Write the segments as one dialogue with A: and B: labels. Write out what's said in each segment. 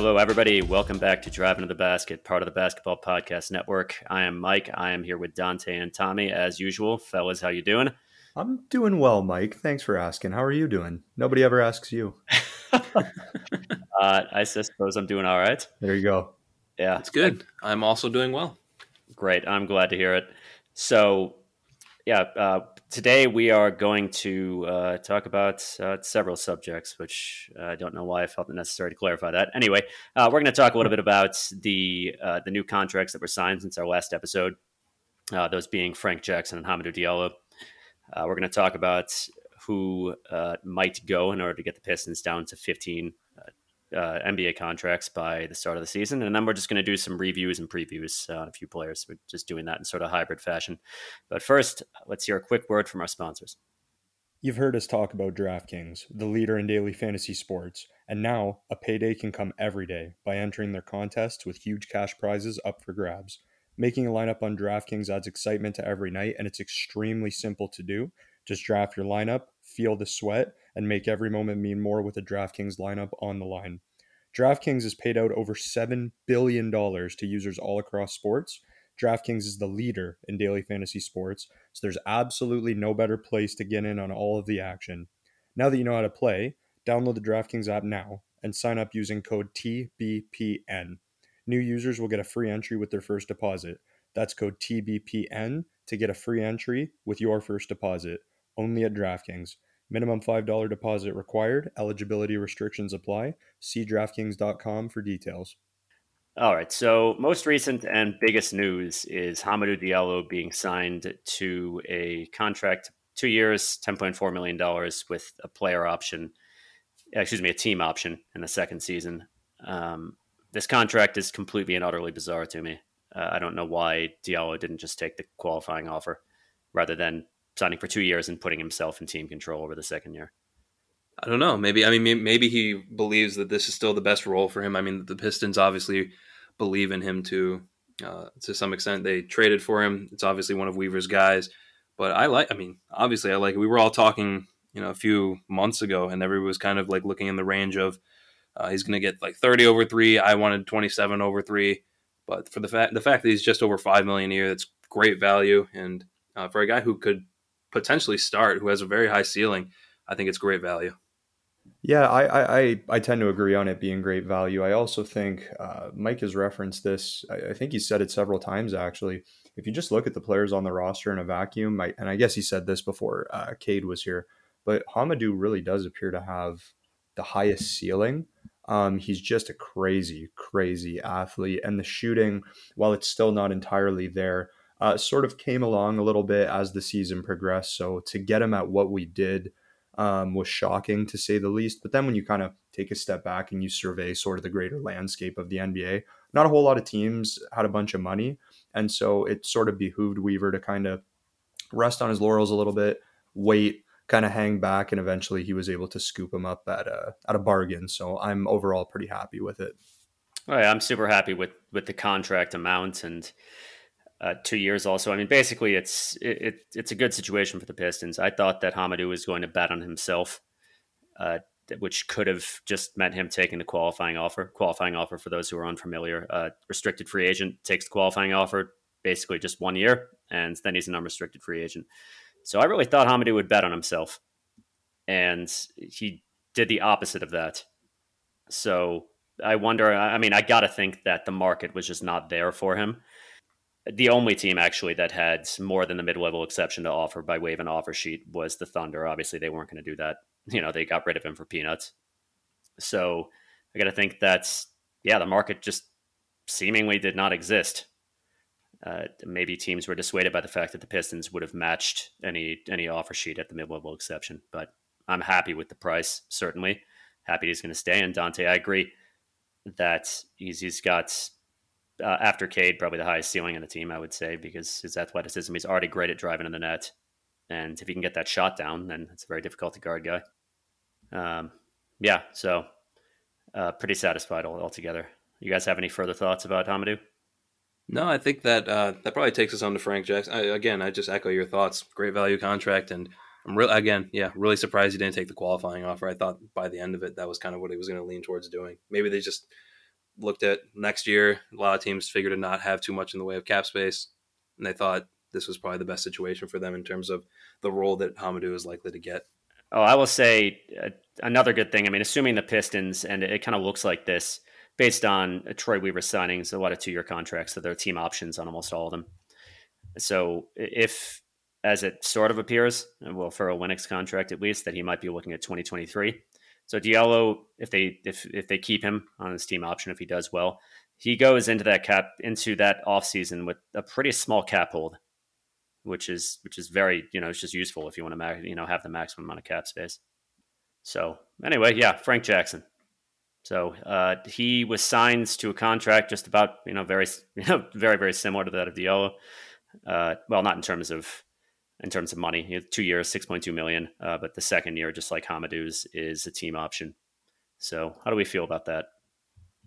A: Hello, everybody. Welcome back to Driving to the Basket, part of the Basketball Podcast Network. I am Mike. I am here with Dante and Tommy, as usual. Fellas, how you doing?
B: I'm doing well, Mike. Thanks for asking. How are you doing? Nobody ever asks you.
A: uh, I suppose I'm doing all right.
B: There you go.
A: Yeah,
C: it's good. I'm also doing well.
A: Great. I'm glad to hear it. So, yeah, uh, today we are going to uh, talk about uh, several subjects, which uh, I don't know why I felt it necessary to clarify that. Anyway, uh, we're going to talk a little bit about the uh, the new contracts that were signed since our last episode. those being Frank Jackson and Hamidou Diallo. we're going to talk about who might go in order to get the Pistons down to 15 uh, NBA contracts by the start of the season. And then we're just going to do some reviews and previews on a few players. We're just doing that in sort of hybrid fashion. But first, let's hear a quick word from our sponsors.
B: You've heard us talk about DraftKings, the leader in daily fantasy sports. And now a payday can come every day by entering their contests with huge cash prizes up for grabs. Making a lineup on DraftKings adds excitement to every night, and it's extremely simple to do. Just draft your lineup, feel the sweat, and make every moment mean more with a DraftKings lineup on the line. DraftKings has paid out over $7 billion to users all across sports. DraftKings is the leader in daily fantasy sports, so there's absolutely no better place to get in on all of the action. Now that you know how to play, download the DraftKings app now and sign up using code TBPN. New users will get a free entry with their first deposit. That's code TBPN to get a free entry with your first deposit only at DraftKings. Minimum $5 deposit required. Eligibility restrictions apply. See DraftKings.com for details.
A: All right. So, most recent and biggest news is Hamidou Diallo being signed to a contract, two years, $10.4 million with a player option, excuse me, a team option in the second season. Um, this contract is completely and utterly bizarre to me. Uh, I don't know why Diallo didn't just take the qualifying offer rather than signing for two years and putting himself in team control over the second year.
C: I don't know. Maybe I mean maybe he believes that this is still the best role for him. I mean the Pistons obviously believe in him to uh, to some extent. They traded for him. It's obviously one of Weaver's guys. But I like. I mean, obviously I like. It. We were all talking, you know, a few months ago, and everybody was kind of like looking in the range of uh, he's going to get like thirty over three. I wanted twenty seven over three. But for the fact the fact that he's just over five million a year, that's great value. And uh, for a guy who could potentially start, who has a very high ceiling, I think it's great value.
B: Yeah, I, I, I tend to agree on it being great value. I also think uh, Mike has referenced this. I, I, think he said it several times actually. If you just look at the players on the roster in a vacuum, I, and I guess he said this before uh, Cade was here, but Hamidou really does appear to have the highest ceiling. Um, he's just a crazy, crazy athlete, and the shooting, while it's still not entirely there, uh, sort of came along a little bit as the season progressed. So to get him at what we did um, was shocking to say the least. But then when you kind of take a step back and you survey sort of the greater landscape of the NBA, not a whole lot of teams had a bunch of money. And so it sort of behooved Weaver to kind of rest on his laurels a little bit, wait, kind of hang back, and eventually he was able to scoop him up at a at a bargain. So I'm overall pretty happy with it.
A: Oh, yeah, I'm super happy with with the contract amount and uh, two years also. I mean, basically, it's it, it, it's a good situation for the Pistons. I thought that Hamidou was going to bet on himself, uh, which could have just meant him taking the qualifying offer. Qualifying offer for those who are unfamiliar, uh, restricted free agent takes the qualifying offer, basically just one year, and then he's an unrestricted free agent. So I really thought Hamidou would bet on himself, and he did the opposite of that. So I wonder. I mean, I got to think that the market was just not there for him the only team actually that had more than the mid-level exception to offer by way of an offer sheet was the Thunder. Obviously, they weren't going to do that. You know, they got rid of him for peanuts. So I got to think that's yeah, the market just seemingly did not exist. Uh, maybe teams were dissuaded by the fact that the Pistons would have matched any any offer sheet at the mid-level exception. But I'm happy with the price. Certainly happy he's going to stay. And Dante, I agree that he's he's got uh, after Cade, probably the highest ceiling in the team, I would say, because his athleticism, he's already great at driving in the net. And if he can get that shot down, then it's a very difficult to guard guy. Um, yeah, so uh, pretty satisfied all, altogether. You guys have any further thoughts about Hamidou?
C: No, I think that uh, that probably takes us on to Frank Jackson. I, again, I just echo your thoughts. Great value contract, and I'm really again, yeah, really surprised he didn't take the qualifying offer. I thought by the end of it, that was kind of what he was going to lean towards doing. Maybe they just looked at next year. A lot of teams figured to not have too much in the way of cap space, and they thought this was probably the best situation for them in terms of the role that Hamidou is likely to get.
A: Oh, I will say uh, another good thing. I mean, assuming the Pistons, and it, it kind of looks like this based on uh, Troy Weaver signings, a lot of two year contracts, so there are team options on almost all of them. So if, as it sort of appears, well, for Olynyk's contract at least, that he might be looking at 2023. So Diallo, if they if if they keep him on his team option, if he does well, he goes into that cap into that offseason with a pretty small cap hold which is which is very you know it's just useful if you want to you know have the maximum amount of cap space. So anyway, yeah, Frank Jackson. So uh, he was signed to a contract just about you know very you know very very similar to that of Diallo. Uh, well, not in terms of in terms of money. two years, six point two million. Uh, but the second year, just like Hamidou's, is a team option. So how do we feel about that?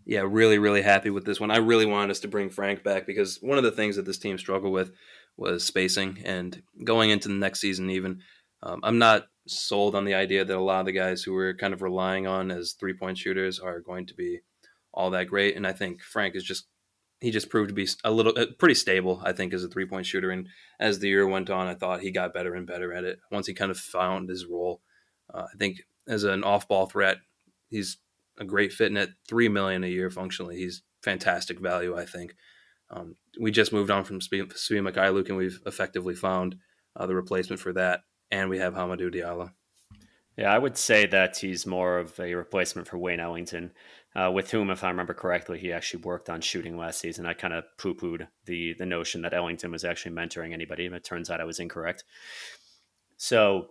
C: Yeah, really, really happy with this one. I really wanted us to bring Frank back because one of the things that this team struggled with was spacing. And going into the next season, even, um, I'm not sold on the idea that a lot of the guys who we're kind of relying on as three point shooters are going to be all that great. And I think Frank is just he just proved to be a little uh, pretty stable. I think as a three point shooter. And as the year went on, I thought he got better and better at it. Once he kind of found his role, uh, I think as an off ball threat, he's a great fit. And at three million a year, functionally, he's fantastic value. I think. Um, we just moved on from Svi Mykhailiuk, and we've effectively found uh, the replacement for that, and we have Hamidou Diallo.
A: Yeah, I would say that he's more of a replacement for Wayne Ellington, uh, with whom, if I remember correctly, he actually worked on shooting last season. I kind of poo pooed the, the notion that Ellington was actually mentoring anybody, but it turns out I was incorrect. So,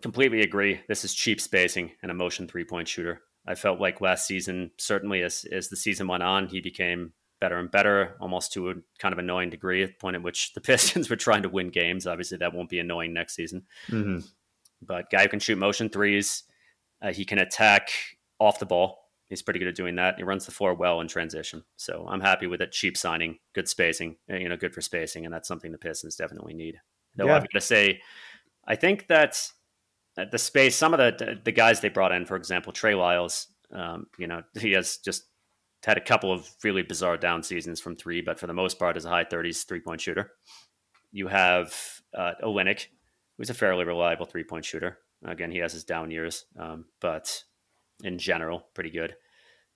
A: completely agree. This is cheap spacing and a motion three point shooter. I felt like last season, certainly as, as the season went on, he became better and better, almost to a kind of annoying degree at the point at which the Pistons were trying to win games. Obviously, that won't be annoying next season. Mm-hmm. But guy who can shoot motion threes, uh, he can attack off the ball. He's pretty good at doing that. He runs the floor well in transition. So I'm happy with it. Cheap signing, good spacing, uh, you know, good for spacing, and that's something the Pistons definitely need. Though yeah. I've got to say, I think that the space, some of the the guys they brought in, for example, Trey Lyles, um, you know, he has just had a couple of really bizarre down seasons from three, but for the most part, is a high 30s three point shooter. You have uh, Olynyk, who's a fairly reliable three point shooter. Again, he has his down years, um, but in general, pretty good.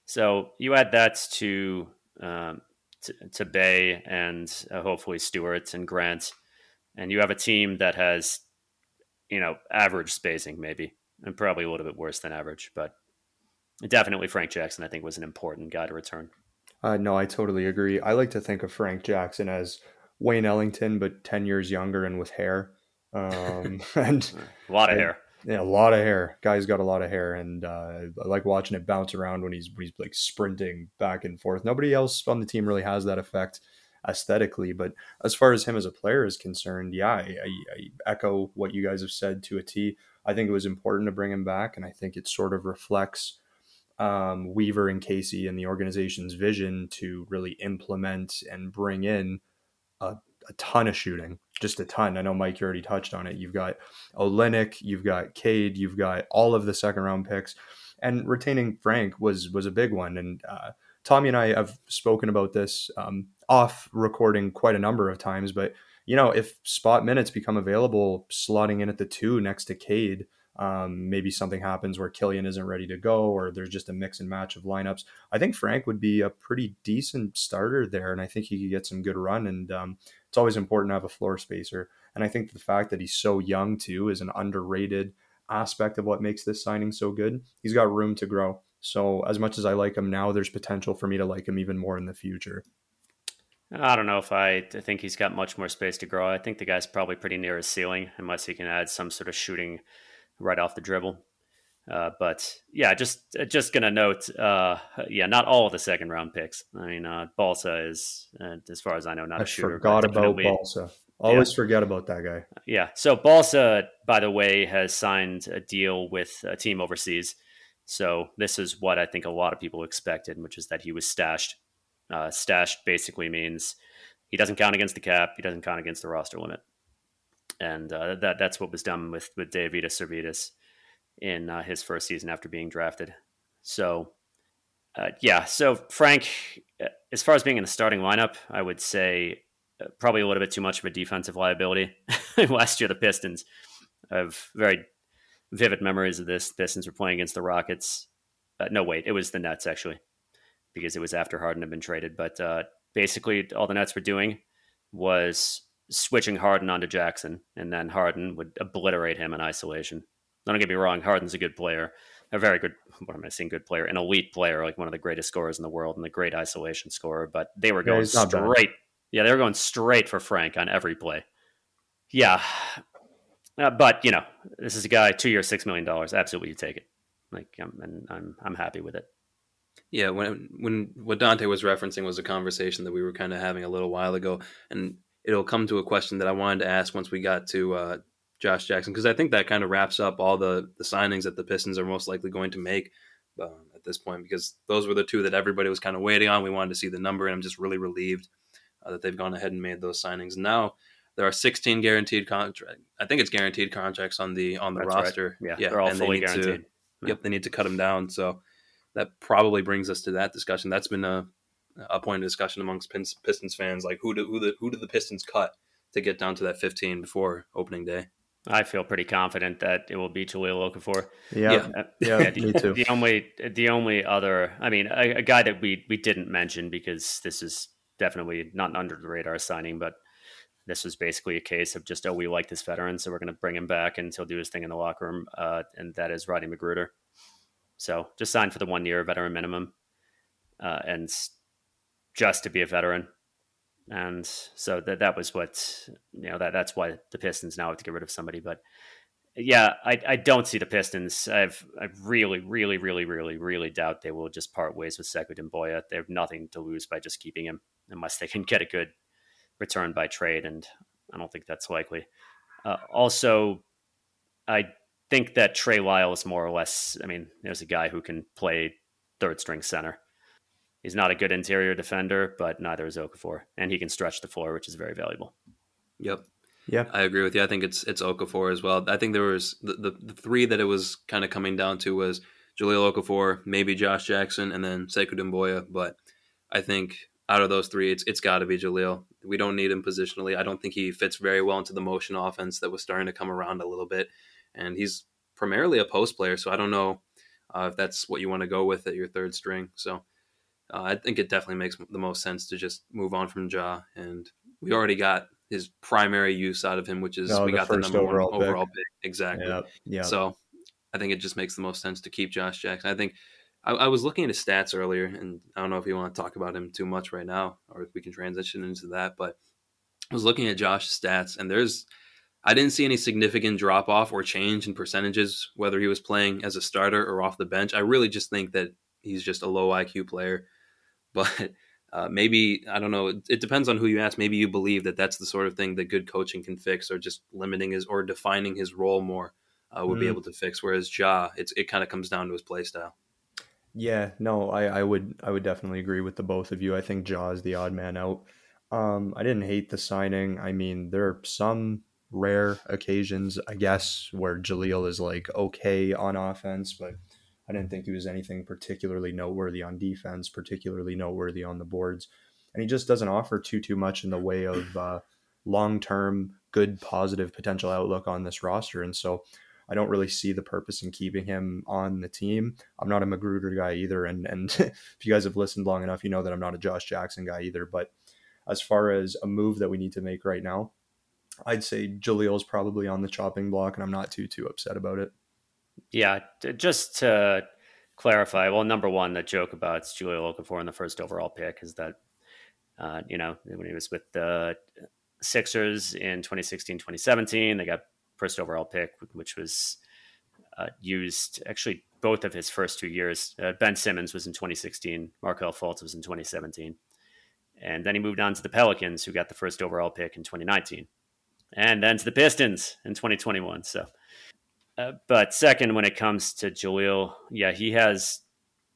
A: So you add that to um, to, to, Bey and uh, hopefully Stewart and Grant, and you have a team that has, you know, average spacing maybe, and probably a little bit worse than average, but definitely Frank Jackson, I think, was an important guy to return.
B: Uh, no, I totally agree. I like to think of Frank Jackson as Wayne Ellington, but 10 years younger and with hair. Um, and
A: a lot of hair.
B: Yeah, a lot of hair. Guy's got a lot of hair, and uh, I like watching it bounce around when he's when he's like sprinting back and forth. Nobody else on the team really has that effect aesthetically, but as far as him as a player is concerned, yeah, I, I, I echo what you guys have said to a T. I think it was important to bring him back, and I think it sort of reflects um, Weaver and Casey and the organization's vision to really implement and bring in a, a, ton of shooting, just a ton. I know Mike, you already touched on it. You've got Olynyk, you've got Cade, you've got all of the second round picks, and retaining Frank was was a big one. And uh, Tommy and I have spoken about this um, off recording quite a number of times, but you know, if spot minutes become available, slotting in at the two next to Cade um, maybe something happens where Killian isn't ready to go, or there's just a mix and match of lineups. I think Frank would be a pretty decent starter there, and I think he could get some good run. And um, it's always important to have a floor spacer. And I think the fact that he's so young too is an underrated aspect of what makes this signing so good. He's got room to grow. So as much as I like him now, there's potential for me to like him even more in the future.
A: I don't know if I think he's got much more space to grow. I think the guy's probably pretty near his ceiling, unless he can add some sort of shooting right off the dribble. Uh, but yeah, just just gonna note, uh, yeah, not all of the second round picks. I mean, uh, Balsa is, uh, as far as I know, not
B: I
A: a shooter.
B: Forgot about Balsa. Always yeah. forget about that guy.
A: Yeah. So Balsa, by the way, has signed a deal with a team overseas. So this is what I think a lot of people expected, which is that he was stashed. Uh, stashed basically means he doesn't count against the cap. He doesn't count against the roster limit and uh, that that's what was done with with Deividas Sirvydis in uh, his first season after being drafted. So Uh, yeah, so Frank, uh, as far as being in the starting lineup, I would say uh, probably a little bit too much of a defensive liability. Last year, the Pistons I have very vivid memories of this. Pistons were playing against the Rockets. Uh, no, wait, it was the Nets actually, because it was after Harden had been traded. But uh, basically, all the Nets were doing was switching Harden onto Jackson, and then Harden would obliterate him in isolation. Don't get me wrong, Harden's a good player, a very good, what am I saying, good player, an elite player, like one of the greatest scorers in the world and the great isolation scorer. But they were going yeah, straight. Yeah, they were going straight for Frank on every play. Yeah. Uh, but, you know, this is a guy, two years, $6 million. Absolutely, you take it. Like, I'm, and I'm, I'm happy with it.
C: Yeah, when when what Dante was referencing was a conversation that we were kind of having a little while ago, and it'll come to a question that I wanted to ask once we got to uh, Josh Jackson because I think that kind of wraps up all the the signings that the Pistons are most likely going to make um, at this point because those were the two that everybody was kind of waiting on. We wanted to see the number, and I'm just really relieved uh, that they've gone ahead and made those signings. Now there are 16 guaranteed contract. I think it's guaranteed contracts on the on the
A: That's
C: roster.
A: Right. Yeah, yeah, they're all fully
C: they
A: guaranteed.
C: To, yeah. Yep, they need to cut them down. So that probably brings us to that discussion. That's been a a point of discussion amongst Pistons fans, like who do who the who did the Pistons cut to get down to that 15 before opening day?
A: I feel pretty confident that it will be Jahlil Okafor.
B: Yeah, yeah, yeah, yeah
A: the,
B: me too.
A: The only, the only other, I mean, a, a, guy that we we didn't mention because this is definitely not an under the radar signing, but this was basically a case of just oh, we like this veteran, so we're going to bring him back and he'll do his thing in the locker room, uh, and that is Rodney McGruder. So just signed for the one year veteran minimum, uh, and just to be a veteran and so that that was what you know that that's why the Pistons now have to get rid of somebody. But yeah, I, I don't see the Pistons. I've I really really really really really doubt they will just part ways with Sekou Doumbouya. They have nothing to lose by just keeping him unless they can get a good return by trade, and I don't think that's likely. Uh, also, I think that Trey Lyle is more or less. I mean, there's a guy who can play third string center. He's not a good interior defender, but neither is Okafor, and he can stretch the floor, which is very valuable.
C: Yep. Yeah, I agree with you. I think it's it's Okafor as well. I think there was the, the, the three that it was kind of coming down to was Jahlil Okafor, maybe Josh Jackson, and then Sekou Doumbouya. But I think out of those three, it's it's got to be Jahlil. We don't need him positionally. I don't think he fits very well into the motion offense that was starting to come around a little bit, and he's primarily a post player. So I don't know uh, if that's what you want to go with at your third string. So uh, I think it definitely makes the most sense to just move on from Ja. And we already got his primary use out of him, which is
B: no,
C: we got the number
B: overall
C: one
B: pick.
C: overall pick. Exactly.
B: Yeah. Yep.
C: So I think it just makes the most sense to keep Josh Jackson. I think I, I, was looking at his stats earlier, and I don't know if you want to talk about him too much right now, or if we can transition into that. But I was looking at Josh's stats, and there's I didn't see any significant drop off or change in percentages, whether he was playing as a starter or off the bench. I really just think that he's just a low IQ player but uh, maybe I don't know. It, it, depends on who you ask. Maybe you believe that that's the sort of thing that good coaching can fix, or just limiting his or defining his role more uh, would mm. be able to fix. Whereas Ja, it's it kind of comes down to his play style.
B: Yeah, no, I, I would I would definitely agree with the both of you. I think Ja is the odd man out. Um, I didn't hate the signing. I mean, there are some rare occasions, I guess, where Jahlil is like okay on offense, but I didn't think he was anything particularly noteworthy on defense, particularly noteworthy on the boards, and he just doesn't offer too too much in the way of uh, long term good positive potential outlook on this roster, and so. I don't really see the purpose in keeping him on the team. I'm not a McGruder guy either, and and if you guys have listened long enough, you know that I'm not a Josh Jackson guy either. But as far as a move that we need to make right now, I'd say Jahlil's probably on the chopping block, and I'm not too too upset about it.
A: Yeah, just to clarify, well, number one, the joke about Jahlil Okafor in the first overall pick is that, uh, you know, when he was with the Sixers in 2016, 2017, they got first overall pick, which was uh, used actually both of his first two years. Uh, ben Simmons was in 2016, Markelle Fultz was in 2017. And then he moved on to the Pelicans, who got the first overall pick in 2019. And then to the Pistons in 2021. So, uh, but second, when it comes to Jahlil, yeah, he has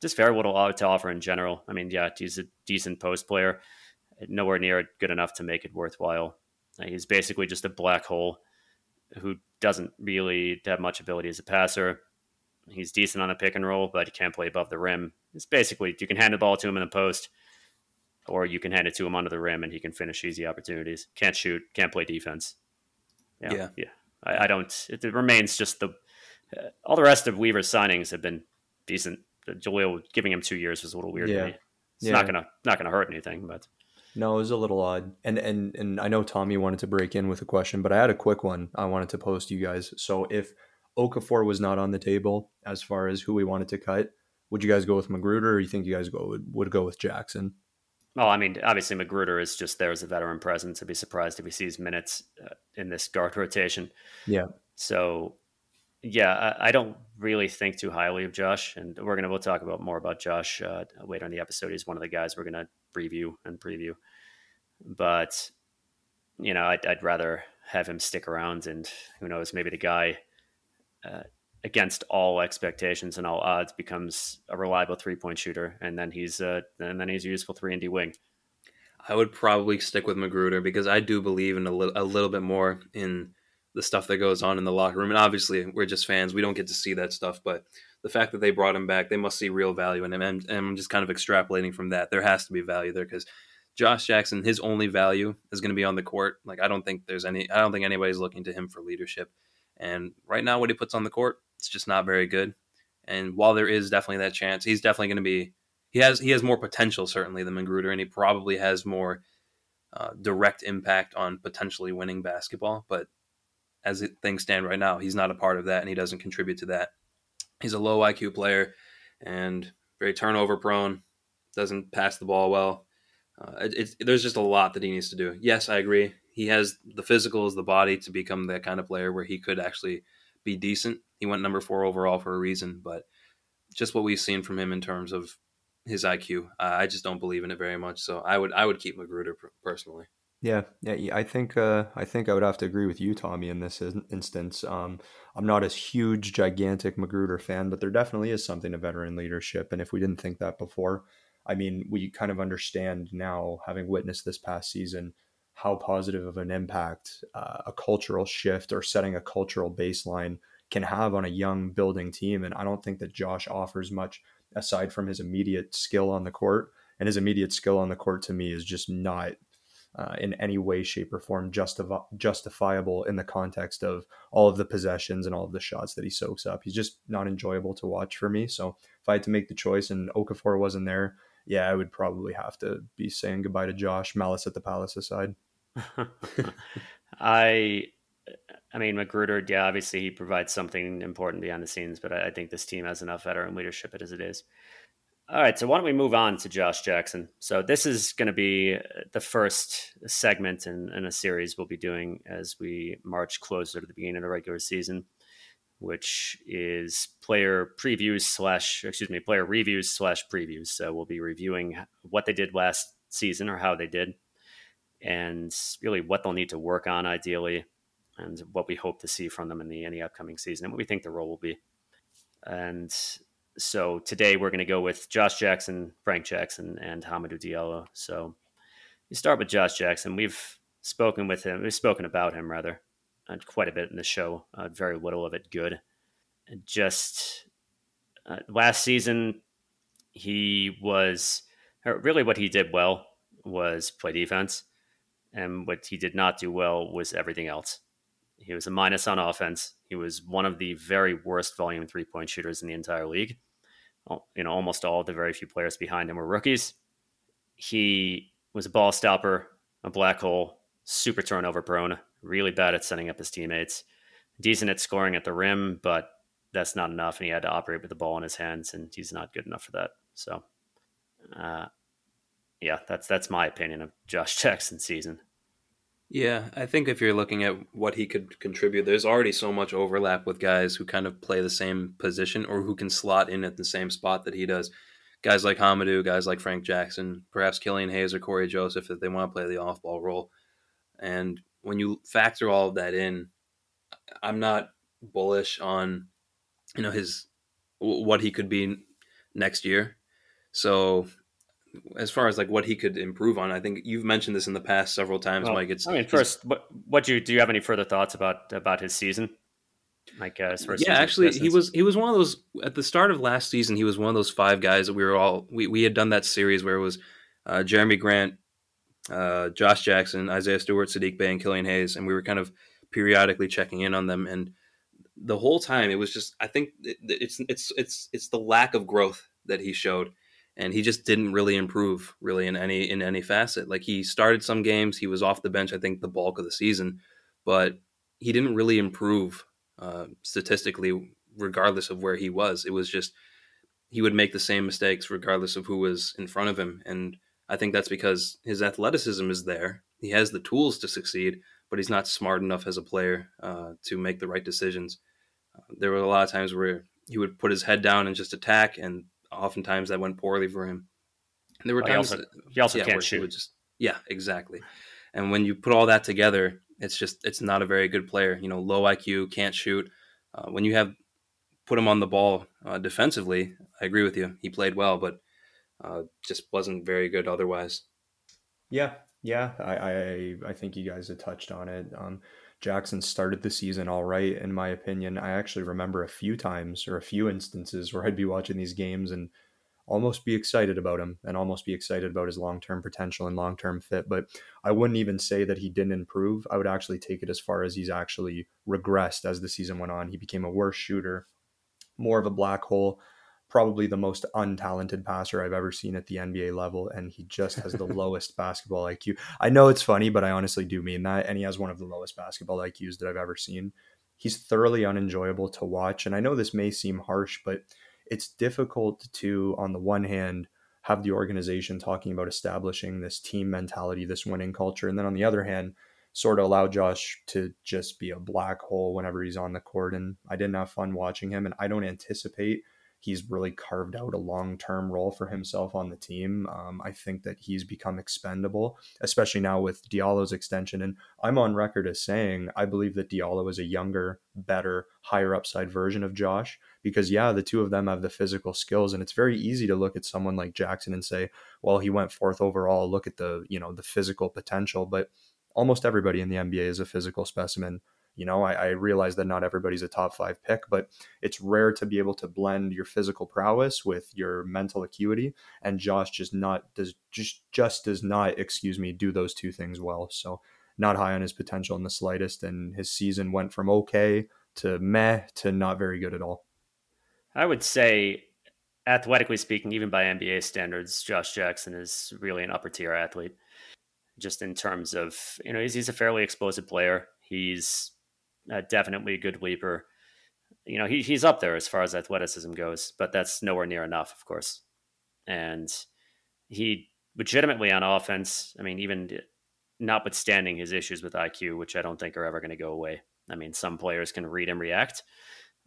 A: just very little to offer in general. I mean, yeah, he's a decent post player, nowhere near good enough to make it worthwhile. Uh, he's basically just a black hole who doesn't really have much ability as a passer. He's decent on the pick and roll, but he can't play above the rim. It's basically you can hand the ball to him in the post, or you can hand it to him under the rim and he can finish easy opportunities. Can't shoot, can't play defense. Yeah, yeah. yeah. I, I, don't. It, it, remains just the uh, all the rest of Weaver's signings have been decent. Jahlil giving him two years was a little weird yeah. to me. It's yeah. not gonna not gonna hurt anything, but
B: no, it was a little odd. And and and I know Tommy wanted to break in with a question, but I had a quick one I wanted to post to you guys. So if Okafor was not on the table as far as who we wanted to cut, would you guys go with McGruder, or you think you guys go would, would go with Jackson?
A: Well, I mean, obviously McGruder is just there as a veteran presence. I'd be surprised if he sees minutes uh, in this guard rotation.
B: Yeah.
A: So, yeah, I, I, don't really think too highly of Josh, and we're gonna we'll talk about more about Josh uh, later in the episode. He's one of the guys we're gonna preview and preview, but you know, I'd, I'd rather have him stick around, and who knows, maybe the guy. Uh, against all expectations and all odds becomes a reliable three point shooter, and then he's uh, and then he's a useful three and D wing.
C: I would probably stick with McGruder because I do believe in a, li- a little bit more in the stuff that goes on in the locker room. And obviously, we're just fans; we don't get to see that stuff. But the fact that they brought him back, they must see real value in him. And, and I'm just kind of extrapolating from that. There has to be value there because Josh Jackson, his only value is going to be on the court. Like I don't think there's any. I don't think anybody's looking to him for leadership. And right now, what he puts on the court, it's just not very good. And while there is definitely that chance, he's definitely going to be he has he has more potential certainly than McGruder, and he probably has more uh, direct impact on potentially winning basketball. But as it, things stand right now, he's not a part of that, and he doesn't contribute to that. He's a low IQ player and very turnover prone. Doesn't pass the ball well. Uh, it, there's just a lot that he needs to do. Yes, I agree. He has the physicals, the body to become that kind of player where he could actually be decent. He went number four overall for a reason, but just what we've seen from him in terms of his IQ, uh, I just don't believe in it very much. So I would I would keep McGruder personally.
B: Yeah, yeah, I think uh, I think I would have to agree with you, Tommy, in this instance. Um, I'm not a huge, gigantic McGruder fan, but there definitely is something to veteran leadership. And if we didn't think that before, I mean, we kind of understand now, having witnessed this past season, how positive of an impact uh, a cultural shift or setting a cultural baseline can have on a young building team. And I don't think that Josh offers much aside from his immediate skill on the court. And his immediate skill on the court to me is just not uh, in any way, shape, or form justifi- justifiable in the context of all of the possessions and all of the shots that he soaks up. He's just not enjoyable to watch for me. So if I had to make the choice and Okafor wasn't there, yeah, I would probably have to be saying goodbye to Josh. Malice at the Palace aside.
A: I, I mean, McGruder, yeah, obviously he provides something important behind the scenes, but I, I think this team has enough veteran leadership as it is. All right, so why don't we move on to Josh Jackson? So this is going to be uh, the first segment in, in, a series we'll be doing as we march closer to the beginning of the regular season, which is player previews slash excuse me player reviews slash previews. So we'll be reviewing what they did last season or how they did, and really what they'll need to work on ideally, and what we hope to see from them in the any upcoming season, and what we think the role will be. And so today we're going to go with Josh Jackson, Frank Jackson, and Hamidou Diallo. So you start with Josh Jackson. We've spoken with him. We've spoken about him rather uh, quite a bit in the show. Uh, very little of it good. Just uh, last season, he was really what he did well was play defense. And what he did not do well was everything else. He was a minus on offense. He was one of the very worst volume three point shooters in the entire league. You know, almost all of the very few players behind him were rookies. He was a ball stopper, a black hole, super turnover prone, really bad at setting up his teammates, decent at scoring at the rim, but that's not enough. And he had to operate with the ball in his hands, and he's not good enough for that. So, uh, yeah, that's that's my opinion of Josh Jackson's season.
C: Yeah, I think if you're looking at what he could contribute, there's already so much overlap with guys who kind of play the same position or who can slot in at the same spot that he does. Guys like Hamidou, guys like Frank Jackson, perhaps Killian Hayes or Cory Joseph if they want to play the off ball role. And when you factor all of that in, I'm not bullish on you know his what he could be next year. So as far as like what he could improve on, I think you've mentioned this in the past several times, well, Mike. It's
A: I mean, first, what what do you do? You have any further thoughts about about his season? I guess.
C: Yeah, actually, he was he was one of those at the start of last season. He was one of those five guys that we were all we, we had done that series where it was uh, Jerami Grant, uh, Josh Jackson, Isaiah Stewart, Saddiq Bey, and Killian Hayes, and we were kind of periodically checking in on them. And the whole time, it was just I think it's it's it's it's the lack of growth that he showed, and he just didn't really improve really in any in any facet. Like he started some games, he was off the bench. I think the bulk of the season, but he didn't really improve uh, statistically, regardless of where he was. It was just he would make the same mistakes regardless of who was in front of him, and I think that's because his athleticism is there. He has the tools to succeed, but he's not smart enough as a player uh, to make the right decisions. Uh, there were a lot of times where he would put his head down and just attack, and oftentimes that went poorly for him. And there were times
A: he also, he also yeah, can't shoot.
C: Just, yeah, exactly. And when you put all that together, it's just it's not a very good player. You know, low IQ, can't shoot. Uh, when you have put him on the ball uh, defensively, I agree with you. He played well, but uh, just wasn't very good otherwise.
B: Yeah, yeah, I, I I think you guys have touched on it. Um, Jackson started the season all right, in my opinion. I actually remember a few times or a few instances where I'd be watching these games and almost be excited about him and almost be excited about his long term potential and long term fit. But I wouldn't even say that he didn't improve. I would actually take it as far as he's actually regressed as the season went on. He became a worse shooter, more of a black hole probably the most untalented passer I've ever seen at the NBA level, and he just has the lowest basketball IQ. I know it's funny, but I honestly do mean that. And he has one of the lowest basketball IQs that I've ever seen. He's thoroughly unenjoyable to watch. And I know this may seem harsh, but it's difficult to, on the one hand, have the organization talking about establishing this team mentality, this winning culture. And then on the other hand, sort of allow Josh to just be a black hole whenever he's on the court. And I didn't have fun watching him. And I don't anticipate he's really carved out a long term role for himself on the team. Um, I think that he's become expendable, especially now with Diallo's extension. And I'm on record as saying I believe that Diallo is a younger, better, higher upside version of Josh because, yeah, the two of them have the physical skills. And it's very easy to look at someone like Jackson and say, well, he went fourth overall. Look at the, you know, the physical potential. But almost everybody in the NBA is a physical specimen. You know, I, I, realize that not everybody's a top five pick, but it's rare to be able to blend your physical prowess with your mental acuity. And Josh just not does just just does not, excuse me, do those two things well. So not high on his potential in the slightest. And his season went from okay to meh to not very good at all.
A: I would say athletically speaking, even by NBA standards, Josh Jackson is really an upper tier athlete. Just in terms of, you know, he's, he's a fairly explosive player. He's uh, definitely a good leaper. You know, he, he's up there as far as athleticism goes, but that's nowhere near enough, of course. And he legitimately on offense, I mean, even notwithstanding his issues with IQ, which I don't think are ever going to go away. I mean, some players can read and react,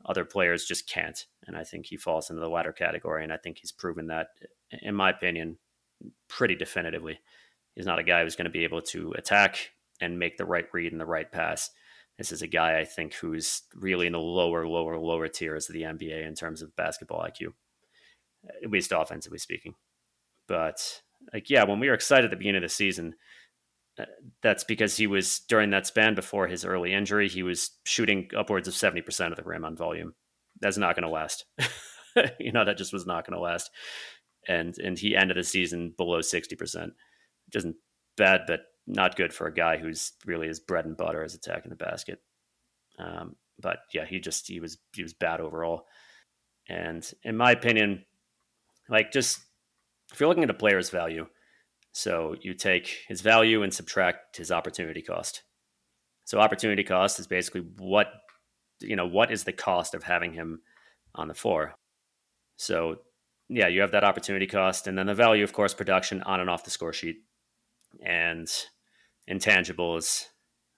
A: other players just can't. And I think he falls into the latter category. And I think he's proven that, in my opinion, pretty definitively. He's not a guy who's going to be able to attack and make the right read and the right pass. This is a guy I think who's really in the lower, lower, lower tiers of the NBA in terms of basketball IQ, at least offensively speaking. But like, yeah, when we were excited at the beginning of the season, uh, that's because he was during that span before his early injury, he was shooting upwards of 70% of the rim on volume. That's not going to last. you know, that just was not going to last. And and he ended the season below 60%. Which isn't bad, but not good for a guy who's really his bread and butter is attacking the basket. Um, but yeah, he just he was he was bad overall. And in my opinion, like just if you're looking at a player's value, so you take his value and subtract his opportunity cost. So opportunity cost is basically what you know what is the cost of having him on the floor. So yeah, you have that opportunity cost, and then the value, of course, production on and off the score sheet. And intangibles,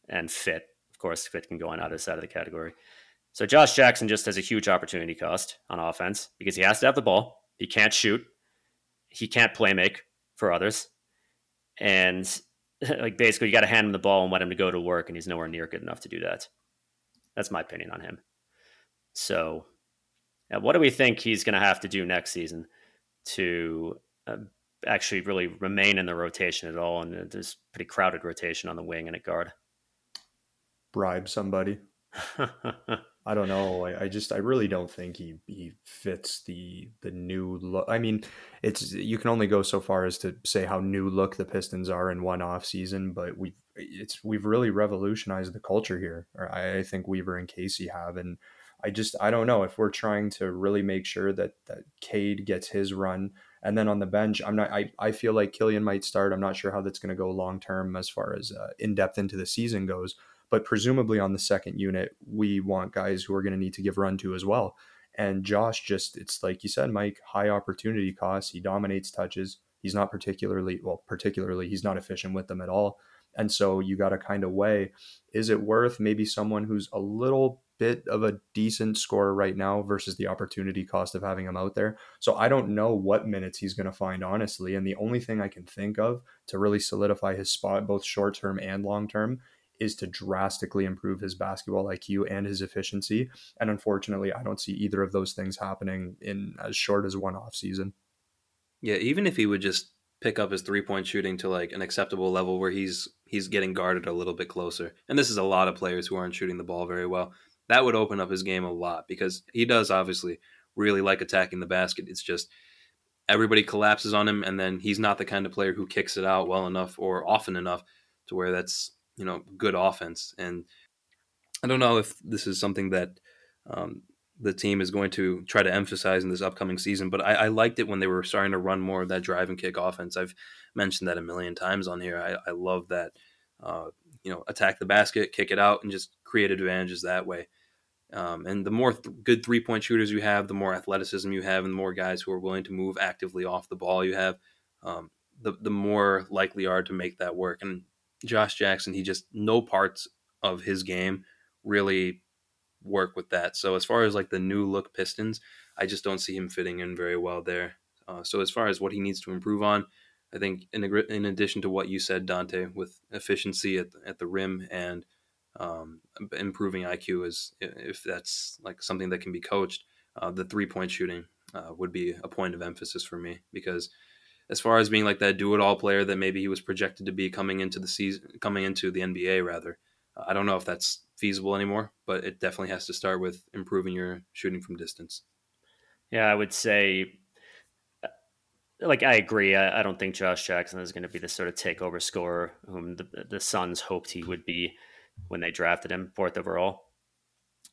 A: and fit. Of course, fit can go on either side of the category. So Josh Jackson just has a huge opportunity cost on offense because he has to have the ball. He can't shoot. He can't play make for others. And like basically you got to hand him the ball and let him to go to work and he's nowhere near good enough to do that. That's my opinion on him. So uh, what do we think he's going to have to do next season to uh, actually really remain in the rotation at all. And there's pretty crowded rotation on the wing and at guard.
B: Bribe somebody. I don't know. I, I, just I really don't think he he fits the the new look. I mean, it's you can only go so far as to say how new look the Pistons are in one off season, but we it's we've really revolutionized the culture here. Or I, I think Weaver and Casey have, and I just I don't know if we're trying to really make sure that that Cade gets his run, and then on the bench, I'm not. I I feel like Killian might start. I'm not sure how that's going to go long term as far as uh, in depth into the season goes but presumably on the second unit, we want guys who are going to need to give run to as well. And Josh just, it's like you said, Mike, high opportunity costs. He dominates touches. He's not particularly, well, particularly, he's not efficient with them at all. And so you got to kind of weigh is it worth maybe someone who's a little bit of a decent scorer right now versus the opportunity cost of having him out there? So I don't know what minutes he's going to find, honestly. And the only thing I can think of to really solidify his spot, both short term and long term, is to drastically improve his basketball IQ and his efficiency. And unfortunately, I don't see either of those things happening in as short as one off season.
C: Yeah, even if he would just pick up his three point shooting to like an acceptable level where he's he's getting guarded a little bit closer. And this is a lot of players who aren't shooting the ball very well. That would open up his game a lot because he does obviously really like attacking the basket. It's just everybody collapses on him and then he's not the kind of player who kicks it out well enough or often enough to where that's you know good offense. And I don't know if this is something that um, the team is going to try to emphasize in this upcoming season. But I, I, liked it when they were starting to run more of that drive and kick offense. I've mentioned that a million times on here. I, I love that. Uh, you know, attack the basket, kick it out, and just create advantages that way. Um, and the more th- good three point shooters you have, the more athleticism you have, and the more guys who are willing to move actively off the ball you have, um, the the more likely are to make that work. And Josh Jackson, he just no parts of his game really work with that. So as far as like the new look Pistons, I just don't see him fitting in very well there. Uh, so as far as what he needs to improve on, I think in, in addition to what you said, Dante, with efficiency at, at the rim and um, improving IQ is if that's like something that can be coached, uh, the three point shooting uh, would be a point of emphasis for me because as far as being like that do it all player that maybe he was projected to be coming into the season, coming into the NBA rather. Uh, I don't know if that's feasible anymore, but it definitely has to start with improving your shooting from distance.
A: Yeah, I would say, uh, like, I agree. I, I don't think Josh Jackson is going to be the sort of takeover scorer whom the, the Suns hoped he would be when they drafted him fourth overall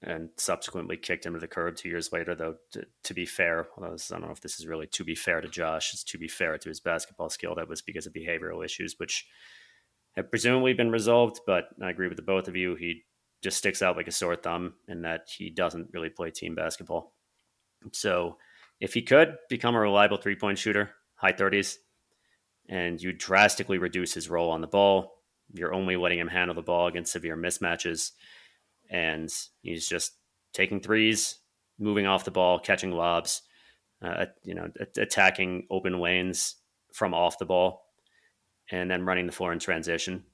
A: and subsequently kicked him to the curb two years later. Though, to, to be fair, I don't know if this is really to be fair to Josh. It's to be fair to his basketball skill. That was because of behavioral issues, which have presumably been resolved. But I agree with the both of you. He just sticks out like a sore thumb in that he doesn't really play team basketball. So, if he could become a reliable three point shooter, high 30s, and you drastically reduce his role on the ball, you're only letting him handle the ball against severe mismatches and he's just taking threes, moving off the ball, catching lobs, uh, you know, attacking open lanes from off the ball, and then running the floor in transition.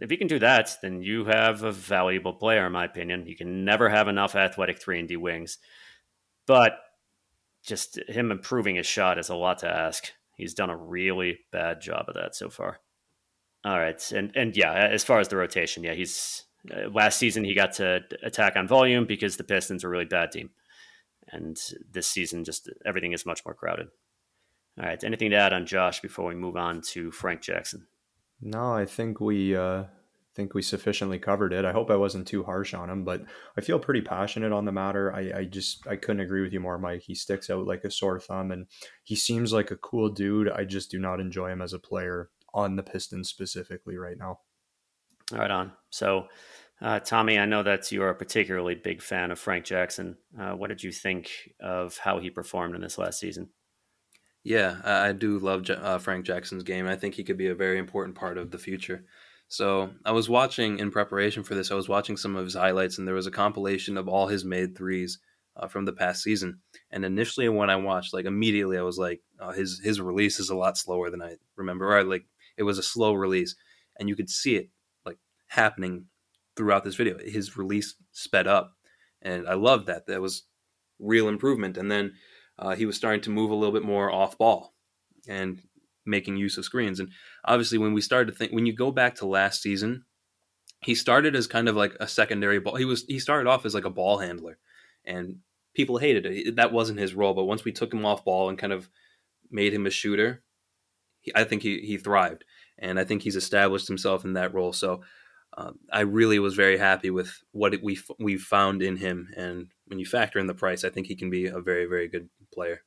A: If you can do that, then you have a valuable player, in my opinion. You can never have enough athletic three and D wings, but just him improving his shot is a lot to ask. He's done a really bad job of that so far. All right, and and yeah, as far as the rotation, yeah, he's uh, last season, he got to attack on volume because the Pistons were really bad team. And this season, just everything is much more crowded. All right. Anything to add on Josh before we move on to Frank Jackson?
B: No, I think we uh, think we sufficiently covered it. I hope I wasn't too harsh on him, but I feel pretty passionate on the matter. I, I just I couldn't agree with you more, Mike. He sticks out like a sore thumb, and he seems like a cool dude. I just do not enjoy him as a player on the Pistons specifically right now.
A: Right on. So, uh, Tommy, I know that you're a particularly big fan of Frank Jackson. Uh, what did you think of how he performed in this last season?
C: Yeah, I do love uh, Frank Jackson's game. I think he could be a very important part of the future. So I was watching in preparation for this. I was watching some of his highlights, and there was a compilation of all his made threes uh, from the past season. And initially, when I watched, like immediately, I was like, oh, his his release is a lot slower than I remember. Right, like it was a slow release, and you could see it like happening throughout this video. His release sped up, and I loved that. That was real improvement. And then uh, he was starting to move a little bit more off ball and making use of screens. And obviously, when we started to think, when you go back to last season, he started as kind of like a secondary ball. He was he started off as like a ball handler, and people hated it. That wasn't his role. But once we took him off ball and kind of made him a shooter, he, I think he he thrived, and I think he's established himself in that role. So. Um, I really was very happy with what it, we we found in him, and when you factor in the price, I think he can be a very very good player.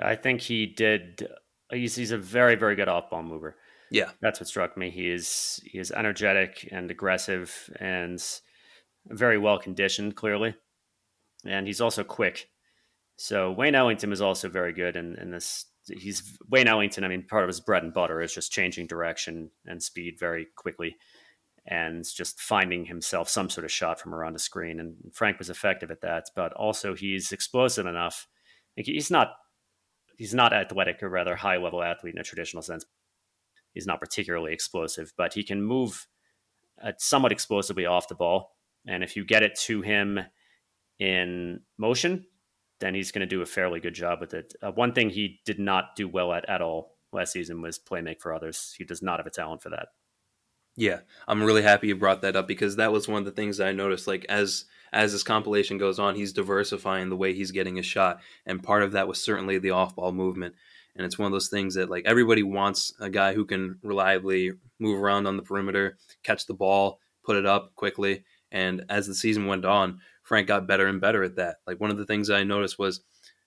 A: I think he did. He's he's a very very good off ball mover.
C: Yeah,
A: that's what struck me. He is he is energetic and aggressive and very well conditioned, clearly, and he's also quick. So Wayne Ellington is also very good in, in this. He's Wayne Ellington. I mean, part of his bread and butter is just changing direction and speed very quickly, and just finding himself some sort of shot from around the screen. And Frank was effective at that. But also, he's explosive enough. He's not he's not athletic or rather high level athlete in a traditional sense, He's not particularly explosive, but he can move uh, somewhat explosively off the ball. And if you get it to him in motion, then he's going to do a fairly good job with it. Uh, one thing he did not do well at at all last season was play make for others. He does not have a talent for that.
C: Yeah, I'm really happy you brought that up because that was one of the things I noticed. Like as as this compilation goes on, he's diversifying the way he's getting a shot, and part of that was certainly the off ball movement. And it's one of those things that like everybody wants a guy who can reliably move around on the perimeter, catch the ball, put it up quickly. And as the season went on, Frank got better and better at that. Like one of the things I noticed was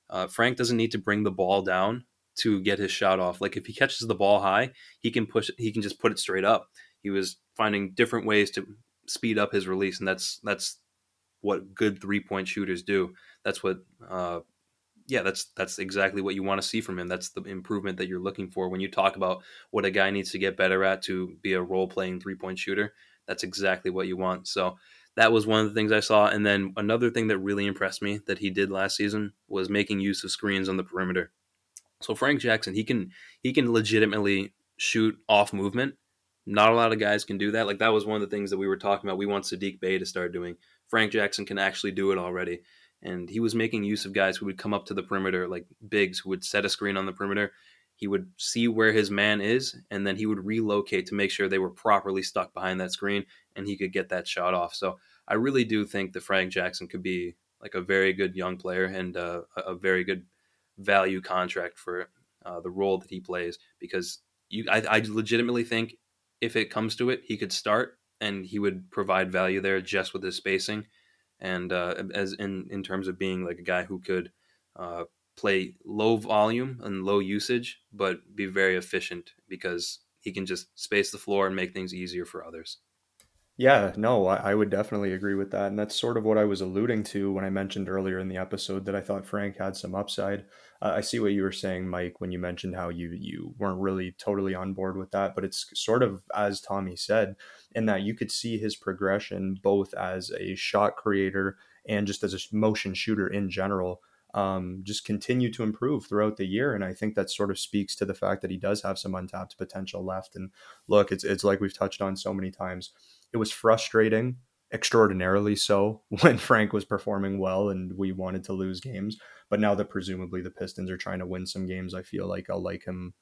C: uh, Frank doesn't need to bring the ball down to get his shot off. Like if he catches the ball high, he can push. He can just put it straight up. He was finding different ways to speed up his release, and that's that's what good three point shooters do. That's what uh, yeah, that's that's exactly what you want to see from him. That's the improvement that you're looking for when you talk about what a guy needs to get better at to be a role playing three point shooter. That's exactly what you want. So that was one of the things I saw. And then another thing that really impressed me that he did last season was making use of screens on the perimeter. So Frank Jackson, he can he can legitimately shoot off movement. Not a lot of guys can do that. Like that was one of the things that we were talking about. We want Saddiq Bey to start doing. Frank Jackson can actually do it already and he was making use of guys who would come up to the perimeter, like bigs who would set a screen on the perimeter. He would see where his man is, and then he would relocate to make sure they were properly stuck behind that screen, and he could get that shot off. So I really do think that Frank Jackson could be like a very good young player and uh, a very good value contract for uh, the role that he plays because you, I, I legitimately think if it comes to it, he could start and he would provide value there just with his spacing and uh, as in in terms of being like a guy who could uh, play low volume and low usage, but be very efficient because he can just space the floor and make things easier for others.
B: Yeah, no, I, would definitely agree with that. And that's sort of what I was alluding to when I mentioned earlier in the episode that I thought Frank had some upside. Uh, I see what you were saying, Mike, when you mentioned how you you weren't really totally on board with that, but it's sort of as Tommy said, in that you could see his progression both as a shot creator and just as a motion shooter in general. Um, just continue to improve throughout the year. And I think that sort of speaks to the fact that he does have some untapped potential left. And look, it's it's like we've touched on so many times it was frustrating, extraordinarily so, when Frank was performing well and we wanted to lose games. But now that presumably the Pistons are trying to win some games, I feel like I'll like him,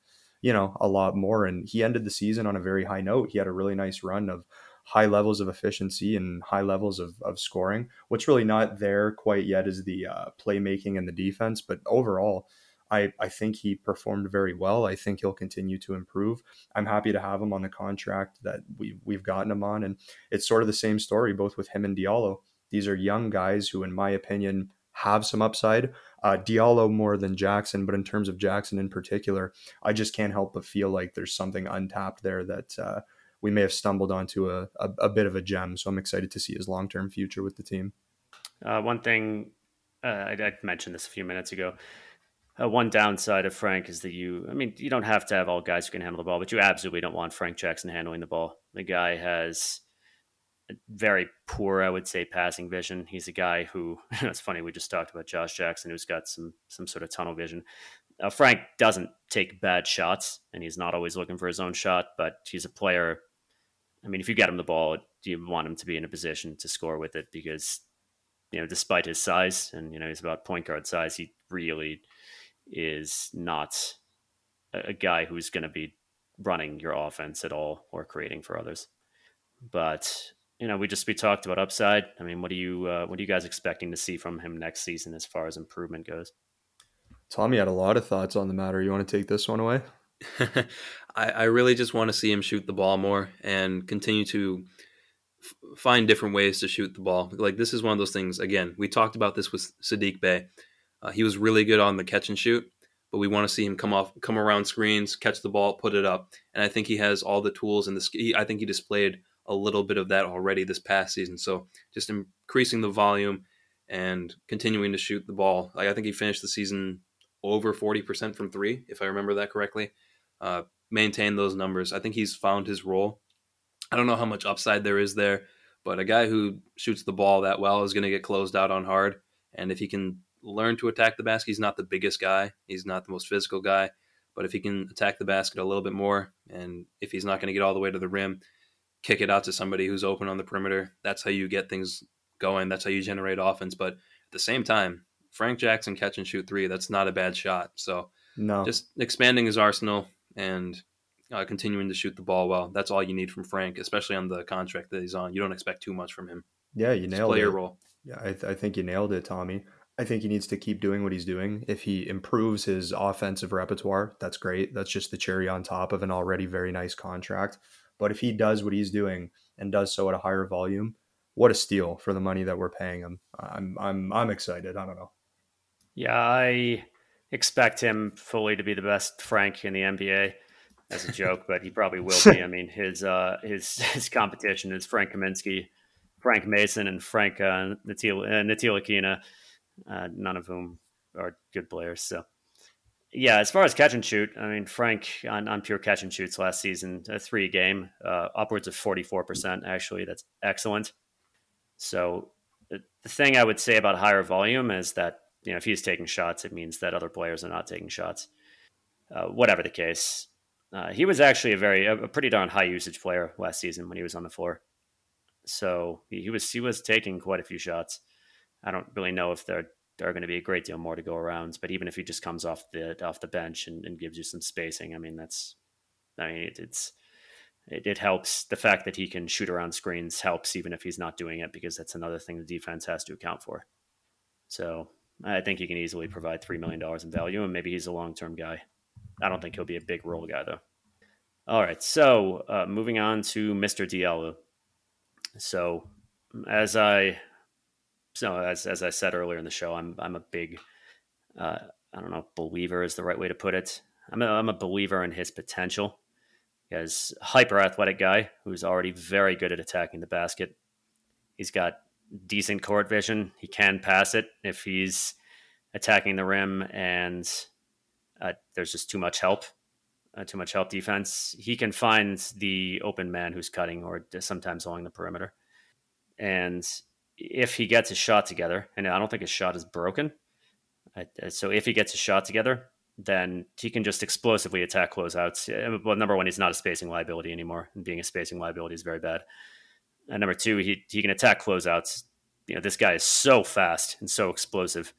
B: you know, a lot more. And he ended the season on a very high note. He had a really nice run of high levels of efficiency and high levels of, of scoring. What's really not there quite yet is the uh, playmaking and the defense. But overall, I, I think he performed very well. I think he'll continue to improve. I'm happy to have him on the contract that we, we've gotten him on. And it's sort of the same story, both with him and Diallo. These are young guys who, in my opinion, have some upside. Uh, Diallo more than Jackson, but in terms of Jackson in particular, I just can't help but feel like there's something untapped there that uh, we may have stumbled onto a, a, a, bit of a gem. So I'm excited to see his long term future with the team.
A: Uh, one thing uh, I, I, mentioned this a few minutes ago. Uh, one downside of Frank is that you, I mean, you don't have to have all guys who can handle the ball, but you absolutely don't want Frank Jackson handling the ball. The guy has very poor, I would say, passing vision. He's a guy who, it's funny, we just talked about Josh Jackson, who's got some some sort of tunnel vision. Uh, Frank doesn't take bad shots, and he's not always looking for his own shot, but he's a player. I mean, if you get him the ball, you want him to be in a position to score with it because, you know, despite his size, and, you know, he's about point guard size, he really is not a guy who's going to be running your offense at all or creating for others. but you know, we just we talked about upside. I mean, what are you uh, what are you guys expecting to see from him next season as far as improvement goes?
B: Tommy had a lot of thoughts on the matter. You want to take this one away?
C: I, I, really just want to see him shoot the ball more and continue to f- find different ways to shoot the ball. Like this is one of those things. Again, we talked about this with Saddiq Bey. Uh, he was really good on the catch and shoot, but we want to see him come off, come around screens, catch the ball, put it up. And I think he has all the tools and the. I think he displayed a little bit of that already this past season. So just increasing the volume and continuing to shoot the ball. Like I think he finished the season over 40% from three, if I remember that correctly. Uh, maintain those numbers. I think he's found his role. I don't know how much upside there is there, but a guy who shoots the ball that well is going to get closed out on hard. And if he can learn to attack the basket, he's not the biggest guy, he's not the most physical guy. But if he can attack the basket a little bit more, and if he's not going to get all the way to the rim, kick it out to somebody who's open on the perimeter. That's how you get things going. That's how you generate offense. But at the same time, Frank Jackson catch and shoot three, that's not a bad shot. So no, just expanding his arsenal and uh, continuing to shoot the ball well. That's all you need from Frank, especially on the contract that he's on. You don't expect too much from him.
B: Yeah, you nailed play
C: it.
B: Your
C: role.
B: Yeah, I, th- I think you nailed it, Tommy. I think he needs to keep doing what he's doing. If he improves his offensive repertoire, that's great. That's just the cherry on top of an already very nice contract. But if he does what he's doing and does so at a higher volume, what a steal for the money that we're paying him. I'm I'm I'm excited. I don't know.
A: Yeah, I expect him fully to be the best Frank in the NBA as a joke, but he probably will be. I mean, his uh, his his competition is Frank Kaminsky, Frank Mason, and Frank uh, Ntilikina, uh, uh, none of whom are good players. So, yeah, as far as catch and shoot, I mean, Frank on, on pure catch and shoots last season, a three game, uh, upwards of 44%. Actually, that's excellent. So, the, the thing I would say about higher volume is that, you know, if he's taking shots, it means that other players are not taking shots. Uh, whatever the case, uh, he was actually a very, a, a pretty darn high usage player last season when he was on the floor. So he, he was, he was taking quite a few shots. I don't really know if they're there are going to be a great deal more to go around. But even if he just comes off the off the bench and, and gives you some spacing, I mean that's I mean it, it's it, it, helps. The fact that he can shoot around screens helps, even if he's not doing it, because that's another thing the defense has to account for. So I think he can easily provide three million dollars in value, and maybe he's a long term guy. I don't think he'll be a big role guy though. All right, so uh, moving on to Mr. Diallo. So as I so as as I said earlier in the show, I'm I'm a big uh, I don't know believer is the right way to put it. I'm a, I'm a believer in his potential. A hyper athletic guy who's already very good at attacking the basket. He's got decent court vision. He can pass it if he's attacking the rim and uh, there's just too much help, uh, too much help defense. He can find the open man who's cutting or sometimes along the perimeter. And if he gets his shot together, and I don't think his shot is broken. So if he gets his shot together, then he can just explosively attack closeouts. Well, number one, he's not a spacing liability anymore, and being a spacing liability is very bad. And number two, he he can attack closeouts. You know, this guy is so fast and so explosive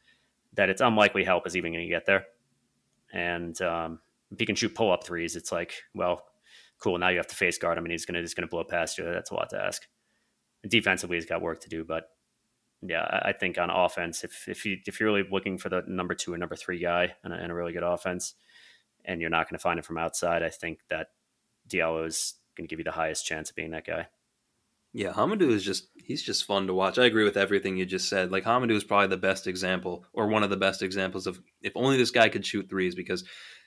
A: that it's unlikely help is even going to get there. And um, if he can shoot pull up threes, it's like, well, cool. Now you have to face guard him, and he's gonna just gonna blow past you. That's a lot to ask defensively he's got work to do, but yeah, I think on offense, if if you if you're really looking for the number two and number three guy and a, and a really good offense, and you're not going to find it from outside, I think that Diallo is going to give you the highest chance of being that guy.
C: Yeah, Hamidou is just he's just fun to watch. I agree with everything you just said. Like Hamidou is probably the best example or one of the best examples of if only this guy could shoot threes because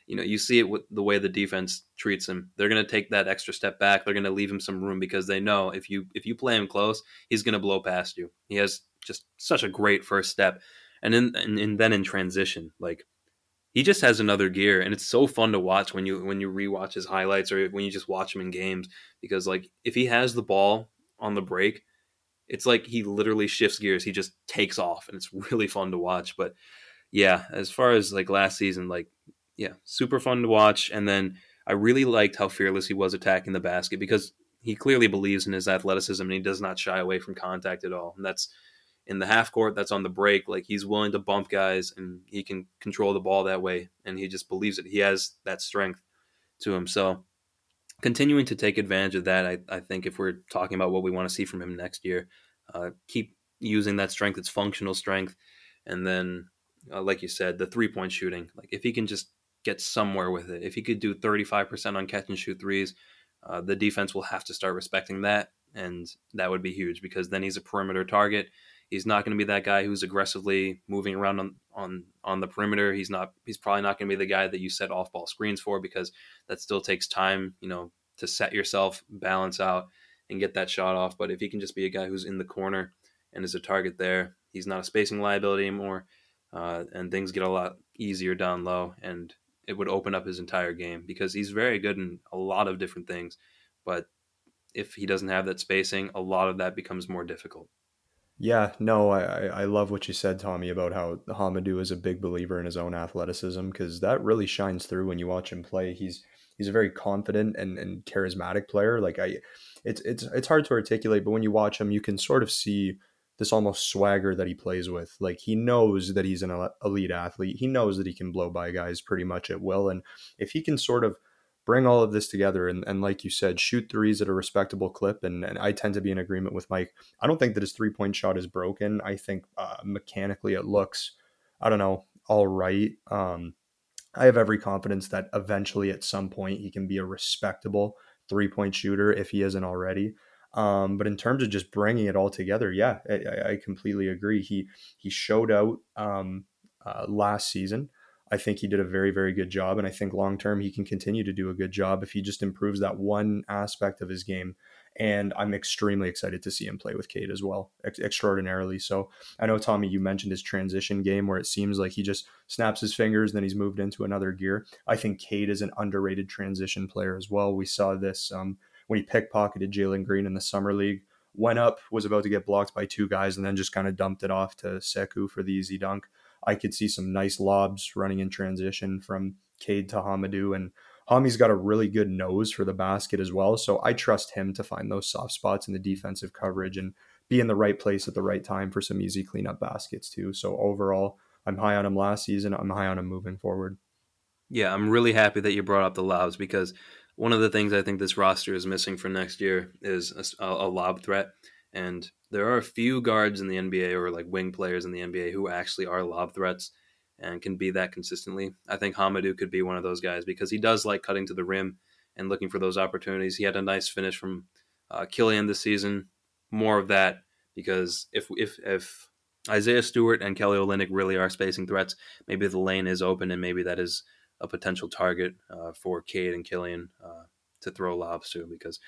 C: you know, you see it with the way the defense treats him. They're going to take that extra step back. They're going to leave him some room because they know if you if you play him close, he's going to blow past you. He has just such a great first step, and then and, and then in transition, like he just has another gear, and it's so fun to watch when you when you rewatch his highlights or when you just watch him in games because like if he has the ball on the break, it's like he literally shifts gears. He just takes off, and it's really fun to watch. But yeah, as far as like last season, like yeah, super fun to watch. And then I really liked how fearless he was attacking the basket because he clearly believes in his athleticism and he does not shy away from contact at all. And that's in the half court, that's on the break. Like he's willing to bump guys and he can control the ball that way. And he just believes it. He has that strength to him. So continuing to take advantage of that, I, I think if we're talking about what we want to see from him next year, uh, keep using that strength, its functional strength, and then, uh, like you said, the three point shooting. Like if he can just get somewhere with it, if he could do 35% on catch and shoot threes, uh, the defense will have to start respecting that, and that would be huge because then he's a perimeter target. He's not going to be that guy who's aggressively moving around on, on on the perimeter. He's not. He's probably not going to be the guy that you set off ball screens for because that still takes time, you know, to set yourself, balance out, and get that shot off. But if he can just be a guy who's in the corner and is a target there, he's not a spacing liability anymore, uh, and things get a lot easier down low, and it would open up his entire game because he's very good in a lot of different things, but if he doesn't have that spacing, a lot of that becomes more difficult.
B: Yeah, no, I, I love what you said, Tommy, about how Hamidou is a big believer in his own athleticism because that really shines through when you watch him play. He's he's a very confident and, and charismatic player. Like I, it's it's it's hard to articulate, but when you watch him, you can sort of see this almost swagger that he plays with. Like he knows that he's an elite athlete. He knows that he can blow by guys pretty much at will, and if he can sort of bring all of this together and, and like you said shoot threes at a respectable clip. And, and i tend to be in agreement with mike. I don't think that his three point shot is broken. I think uh, mechanically it looks i don't know all right. Um, i have every confidence that eventually at some point he can be a respectable three point shooter if he isn't already. Um, but in terms of just bringing it all together yeah i, I completely agree. He he showed out um, uh, last season I think he did a very, very good job. And I think long term, he can continue to do a good job if he just improves that one aspect of his game. And I'm extremely excited to see him play with Cade as well, ex- extraordinarily. So I know, Tommy, you mentioned his transition game where it seems like he just snaps his fingers, then he's moved into another gear. I think Cade is an underrated transition player as well. We saw this um, when he pickpocketed Jalen Green in the Summer League went up, was about to get blocked by two guys, and then just kind of dumped it off to Sekou for the easy dunk. I could see some nice lobs running in transition from Cade to Hamidou. And Hami's got a really good nose for the basket as well. So I trust him to find those soft spots in the defensive coverage and be in the right place at the right time for some easy cleanup baskets too. So overall, I'm high on him last season. I'm high on him moving forward.
C: Yeah, I'm really happy that you brought up the lobs because one of the things I think this roster is missing for next year is a, a lob threat. And there are a few guards in the NBA or like wing players in the NBA who actually are lob threats and can be that consistently. I think Hamidou could be one of those guys because he does like cutting to the rim and looking for those opportunities. He had a nice finish from uh, Killian this season. More of that because if if if Isaiah Stewart and Kelly Olynyk really are spacing threats, maybe the lane is open and maybe that is a potential target uh, for Cade and Killian uh, to throw lobs to because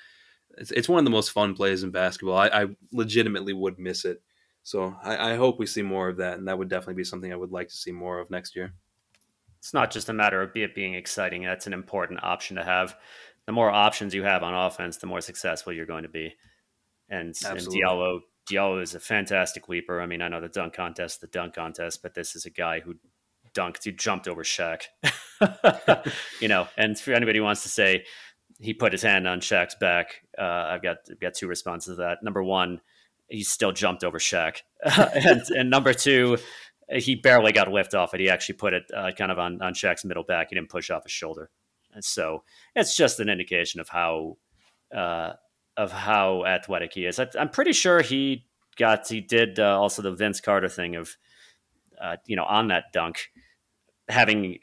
C: it's, it's one of the most fun plays in basketball. I, I legitimately would miss it. So I, I, hope we see more of that, and that would definitely be something I would like to see more of next year.
A: It's not just a matter of it being exciting. That's an important option to have. The more options you have on offense, the more successful you're going to be. And, and Diallo, Diallo is a fantastic leaper. I mean, I know the dunk contest, the dunk contest, but this is a guy who dunked, he jumped over Shaq. you know, and for anybody who wants to say he put his hand on Shaq's back. Uh, I've got I've got two responses to that. Number one, he still jumped over Shaq, and, and, number two, he barely got a lift off it. He actually put it uh, kind of on on Shaq's middle back. He didn't push off his shoulder, and so it's just an indication of how uh, of how athletic he is. I, am pretty sure he got he did uh, also the Vince Carter thing of uh, you know on that dunk having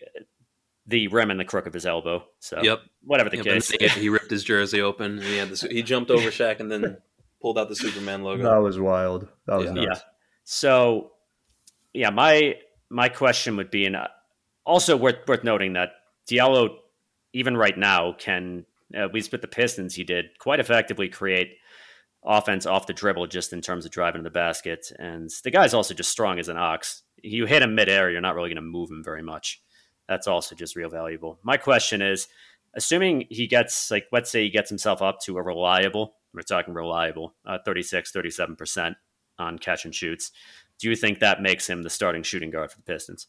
A: the rim and the crook of his elbow. So
C: yep,
A: whatever the yep, case,
C: he ripped his jersey open. And he had this. He jumped over Shaq and then pulled out the Superman logo.
B: That was wild. That was yeah.
A: Nuts. yeah. So yeah, my my question would be, and uh, also worth worth noting that Diallo, even right now, can at least with the Pistons, he did quite effectively create offense off the dribble just in terms of driving to the basket. And the guy's also just strong as an ox. You hit him midair, you're not really going to move him very much that's also just real valuable. My question is assuming he gets, like, let's say he gets himself up to a reliable, we're talking reliable, uh, 36, 37% on catch and shoots. Do you think that makes him the starting shooting guard for the Pistons?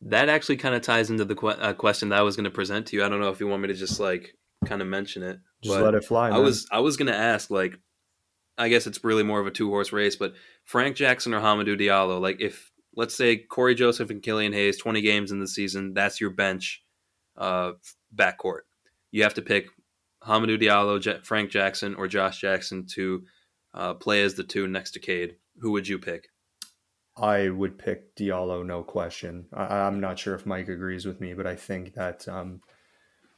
C: That actually kind of ties into the que- uh, question that I was going to present to you. I don't know if you want me to just like kind of mention it.
B: Just let it fly.
C: Man. I was I was going to ask like, I guess it's really more of a two horse race, but Frank Jackson or Hamidou Diallo, like if let's say Cory Joseph and Killian Hayes, 20 games in the season, that's your bench uh, backcourt. you have to pick Hamidou Diallo, Frank Jackson, or Josh Jackson to uh, play as the two next to Cade, who would you pick?
B: I would pick Diallo, no question. I, am not sure if Mike agrees with me, but I think that um,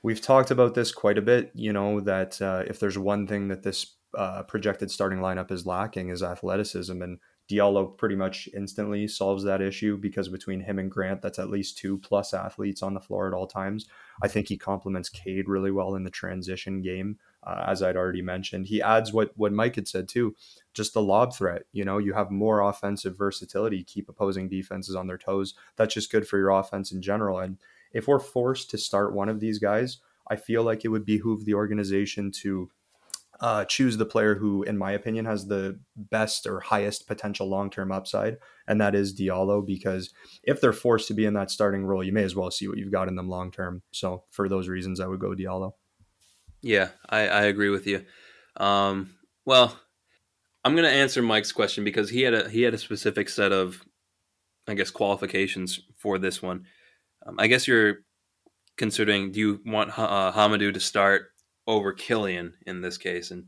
B: we've talked about this quite a bit. You know that uh, if there's one thing that this uh, projected starting lineup is lacking is athleticism, and Diallo pretty much instantly solves that issue because between him and Grant, that's at least two plus athletes on the floor at all times. I think he complements Cade really well in the transition game, uh, as I'd already mentioned. He adds what what Mike had said too, just the lob threat. You know, you have more offensive versatility, keep opposing defenses on their toes. That's just good for your offense in general. And if we're forced to start one of these guys, I feel like it would behoove the organization to uh, choose the player who, in my opinion, has the best or highest potential long term upside, and that is Diallo. Because if they're forced to be in that starting role, you may as well see what you've got in them long term. So, for those reasons, I would go Diallo.
C: Yeah, I, I agree with you. Um, well, I'm going to answer Mike's question because he had a he had a specific set of, I guess, qualifications for this one. Um, I guess you're considering. Do you want uh, Hamidou to start over Killian in this case. And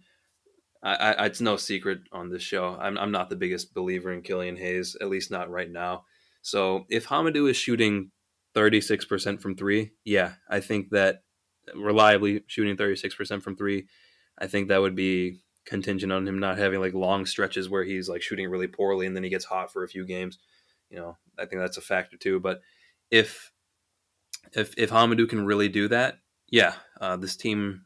C: I, I, it's no secret on this show. I'm, I'm not the biggest believer in Killian Hayes, at least not right now. So if Hamidou is shooting 36% from three, yeah, I think that reliably shooting 36% from three, I think that would be contingent on him not having like long stretches where he's like shooting really poorly and then he gets hot for a few games. You know, I think that's a factor too. But if if if Hamidou can really do that, yeah, uh, this team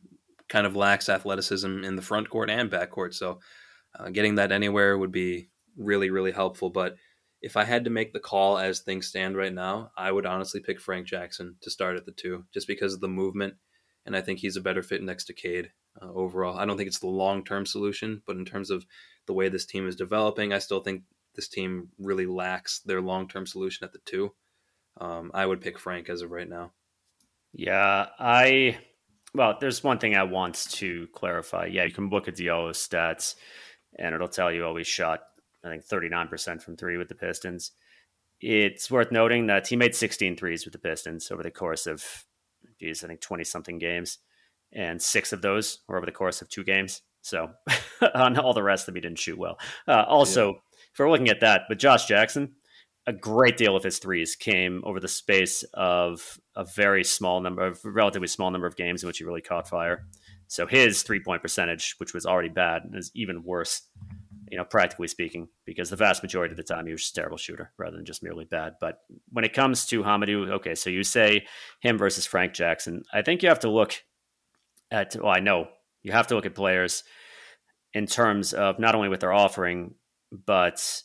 C: kind of lacks athleticism in the front court and back court. So uh, getting that anywhere would be really, really helpful. But if I had to make the call as things stand right now, I would honestly pick Frank Jackson to start at the two, just because of the movement. And I think he's a better fit next to Cade uh, overall. I don't think it's the long term solution, but in terms of the way this team is developing, I still think this team really lacks their long term solution at the two. Um, I would pick Frank as of right now.
A: Yeah, I well, there's one thing I want to clarify. Yeah, you can look at Diallo's stats, and it'll tell you always shot, I think, 39% from three with the Pistons. It's worth noting that he made 16 threes with the Pistons over the course of, geez, I think 20 something games, and six of those were over the course of two games. So on all the rest of them, he didn't shoot well. Uh, also, yeah. if we're looking at that, but Josh Jackson, a great deal of his threes came over the space of a very small number of relatively small number of games in which he really caught fire. So his three point percentage, which was already bad, is even worse, you know, practically speaking, because the vast majority of the time he was a terrible shooter rather than just merely bad. But when it comes to Hamidou, okay, so you say him versus Frank Jackson. I think you have to look at, well, I know you have to look at players in terms of not only what they're offering, but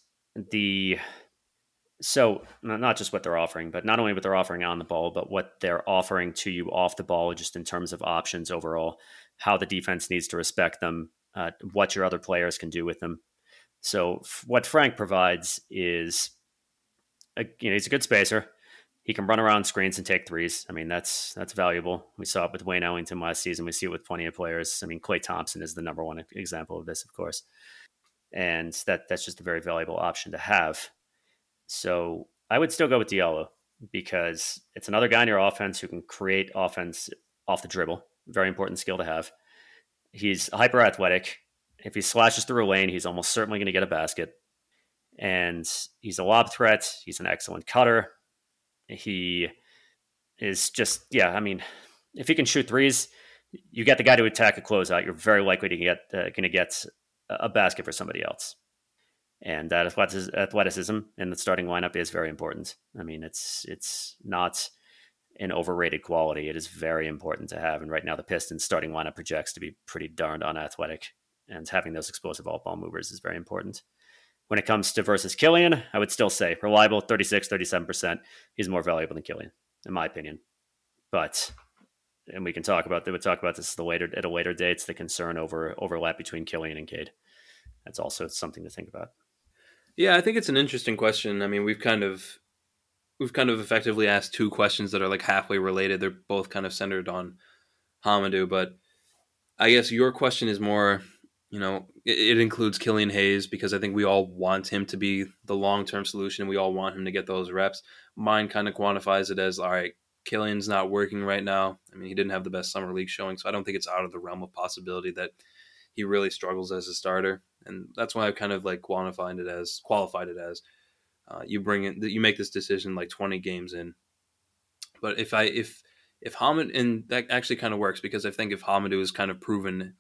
A: the so not just what they're offering, but not only what they're offering on the ball, but what they're offering to you off the ball, just in terms of options overall, how the defense needs to respect them, uh, what your other players can do with them. So f- what Frank provides is, a, you know, he's a good spacer. He can run around screens and take threes. I mean, that's that's valuable. We saw it with Wayne Ellington last season. We see it with plenty of players. I mean, Klay Thompson is the number one example of this, of course, and that that's just a very valuable option to have. So I would still go with Diallo because it's another guy in your offense who can create offense off the dribble. Very important skill to have. He's hyper athletic. If he slashes through a lane, he's almost certainly going to get a basket. And he's a lob threat. He's an excellent cutter. He is just, yeah, I mean, if he can shoot threes, you get the guy to attack a closeout, you're very likely to get uh, going to get a basket for somebody else and uh, that athleticism in the starting lineup is very important. I mean, it's it's not an overrated quality. It is very important to have. And right now, the Pistons starting lineup projects to be pretty darned unathletic, and having those explosive all ball movers is very important. When it comes to versus Killian, I would still say reliable 36, 37%. He's more valuable than Killian, in my opinion. But and we can talk about we'll talk about this later at a later date. It's the concern over overlap between Killian and Cade. That's also something to think about.
C: Yeah, I think it's an interesting question. I mean, we've kind of we've kind of effectively asked two questions that are like halfway related. They're both kind of centered on Hamidou, but I guess your question is more, you know, it, it includes Killian Hayes because I think we all want him to be the long term solution. We all want him to get those reps. Mine kind of quantifies it as all right. Killian's not working right now. I mean, he didn't have the best summer league showing, so I don't think it's out of the realm of possibility that he really struggles as a starter, and that's why I kind of like qualified it as qualified it as uh, you bring in that you make this decision like 20 games in. But if I if if Hamid and that actually kind of works because I think if Hamidou is kind of proven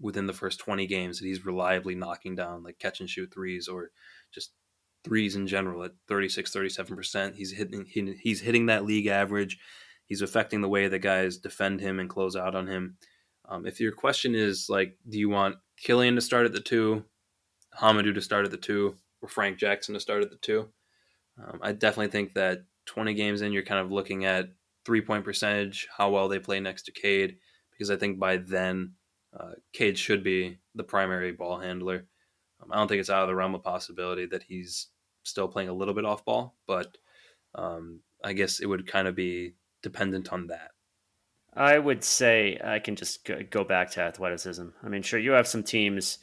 C: within the first 20 games that he's reliably knocking down like catch and shoot threes or just threes in general at 36 37% he's hitting he, he's hitting that league average he's affecting the way that guys defend him and close out on him um, if your question is like do you want killian to start at the two Hamidou to start at the two or frank jackson to start at the two um, i definitely think that 20 games in you're kind of looking at three point percentage how well they play next to cade because i think by then uh, cade should be the primary ball handler um, I don't think it's out of the realm of possibility that he's still playing a little bit off ball, but um, I guess it would kind of be dependent on that.
A: I would say I can just go back to athleticism. I mean, sure, you have some teams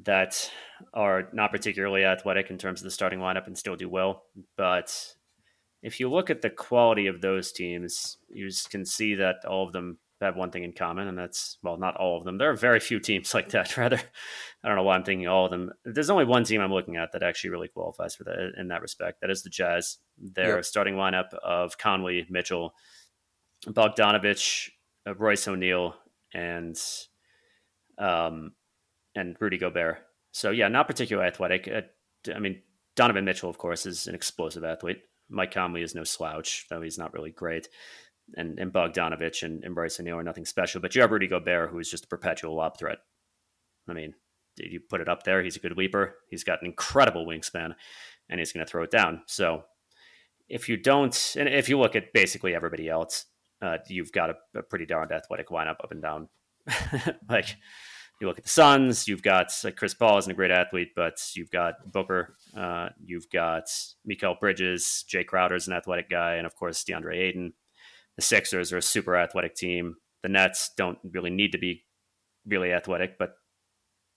A: that are not particularly athletic in terms of the starting lineup and still do well. But if you look at the quality of those teams, you can see that all of them have one thing in common, and that's well, not all of them. There are very few teams like that. Rather, I don't know why I'm thinking all of them. There's only one team I'm looking at that actually really qualifies for that in that respect. That is the Jazz. Their yep. starting lineup of Conley, Mitchell, Bogdanovich, uh, Royce O'Neale, and um, and Rudy Gobert. So yeah, not particularly athletic. Uh, I mean, Donovan Mitchell, of course, is an explosive athlete. Mike Conley is no slouch, though he's not really great and, and Bogdanovich and, and Bryce O'Neale are nothing special. But you have Rudy Gobert, who is just a perpetual lob threat. I mean, you put it up there. He's a good leaper. He's got an incredible wingspan, and he's going to throw it down. So if you don't, and if you look at basically everybody else, uh, you've got a, a, pretty darned athletic lineup up and down. like you look at the Suns, you've got like Chris Paul isn't a great athlete, but you've got Booker, uh, you've got Mikal Bridges, Jae Crowder's an athletic guy, and of course DeAndre Ayton. The Sixers are a super athletic team. The Nets don't really need to be really athletic, but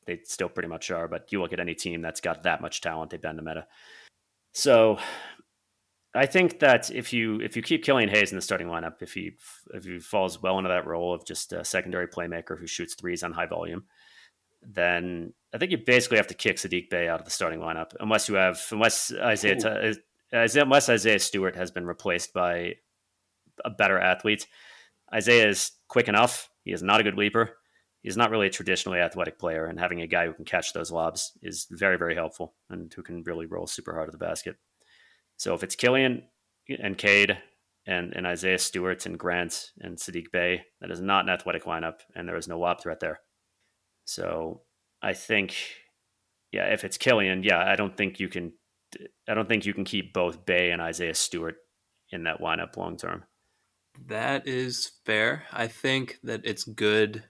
A: they still pretty much are. But you look at any team that's got that much talent, they bend the meta. So I think that if you if you keep Killian Hayes in the starting lineup, if he if he falls well into that role of just a secondary playmaker who shoots threes on high volume, then I think you basically have to kick Saddiq Bey out of the starting lineup unless you have unless Isaiah unless Isaiah Stewart has been replaced by a better athlete. Isaiah is quick enough. He is not a good leaper. He's not really a traditionally athletic player, and having a guy who can catch those lobs is very, very helpful and who can really roll super hard at the basket. So if it's Killian and Cade and, and Isaiah Stewart and Grant and Saddiq Bey, that is not an athletic lineup, and there is no lob threat there. So I think, yeah, if it's Killian, yeah, I don't think you can. I don't think you can keep both Bey and Isaiah Stewart in that lineup long term.
C: That is fair. I think that it's good.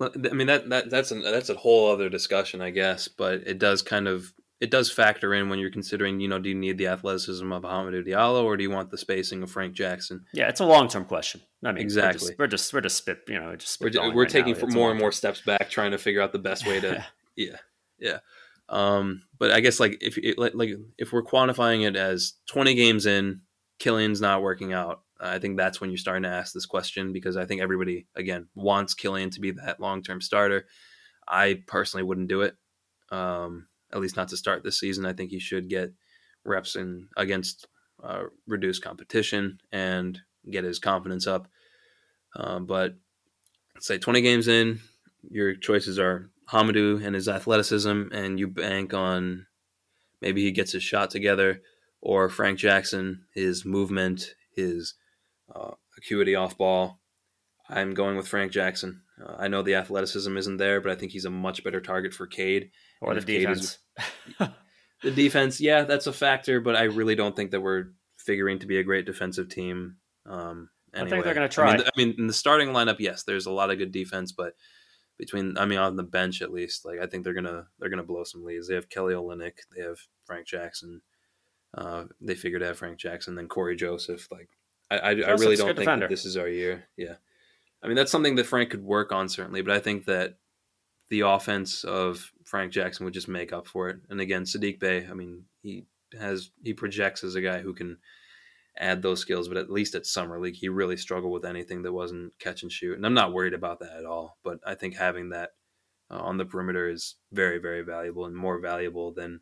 C: I mean that, that that's a that's a whole other discussion, I guess. But it does kind of it does factor in when you're considering, you know, do you need the athleticism of Hamidou Diallo or do you want the spacing of Frank Jackson?
A: Yeah, it's a long term question. I mean,
C: exactly.
A: We're just we're just, spit, you know, just
C: we're, we're right taking more and more steps back, trying to figure out the best way to. yeah, yeah. Um, but I guess like if like if we're quantifying it as 20 games in, Killian's not working out I think that's when you're starting to ask this question because I think everybody again wants Killian to be that long term starter. I personally wouldn't do it, um, at least not to start this season. I think he should get reps in against uh, reduced competition and get his confidence up. Um, but say 20 games in, your choices are Hamidou and his athleticism, and you bank on maybe he gets his shot together, or Frank Jackson, his movement, his uh, acuity off ball. I'm going with Frank Jackson. Uh, I know the athleticism isn't there, but I think he's a much better target for Cade.
A: Or the defense.
C: Is, the defense, yeah, that's a factor, but I really don't think that we're figuring to be a great defensive team. Um, anyway.
A: I think they're going to try.
C: I mean, I mean, in the starting lineup, yes, there's a lot of good defense, but between, I mean, on the bench at least, like I think they're gonna they're gonna blow some leads. They have Kelly Olynyk, they have Frank Jackson. Uh, they figured out Frank Jackson, then Cory Joseph. Like I, I, I really don't think that this is our year. Yeah. I mean, that's something that Frank could work on, certainly, but I think that the offense of Frank Jackson would just make up for it. And again, Saddiq Bey, I mean, he has, he projects as a guy who can add those skills. But at least at summer league, he really struggled with anything that wasn't catch and shoot, and I'm not worried about that at all. But I think having that uh, on the perimeter is very very valuable and more valuable than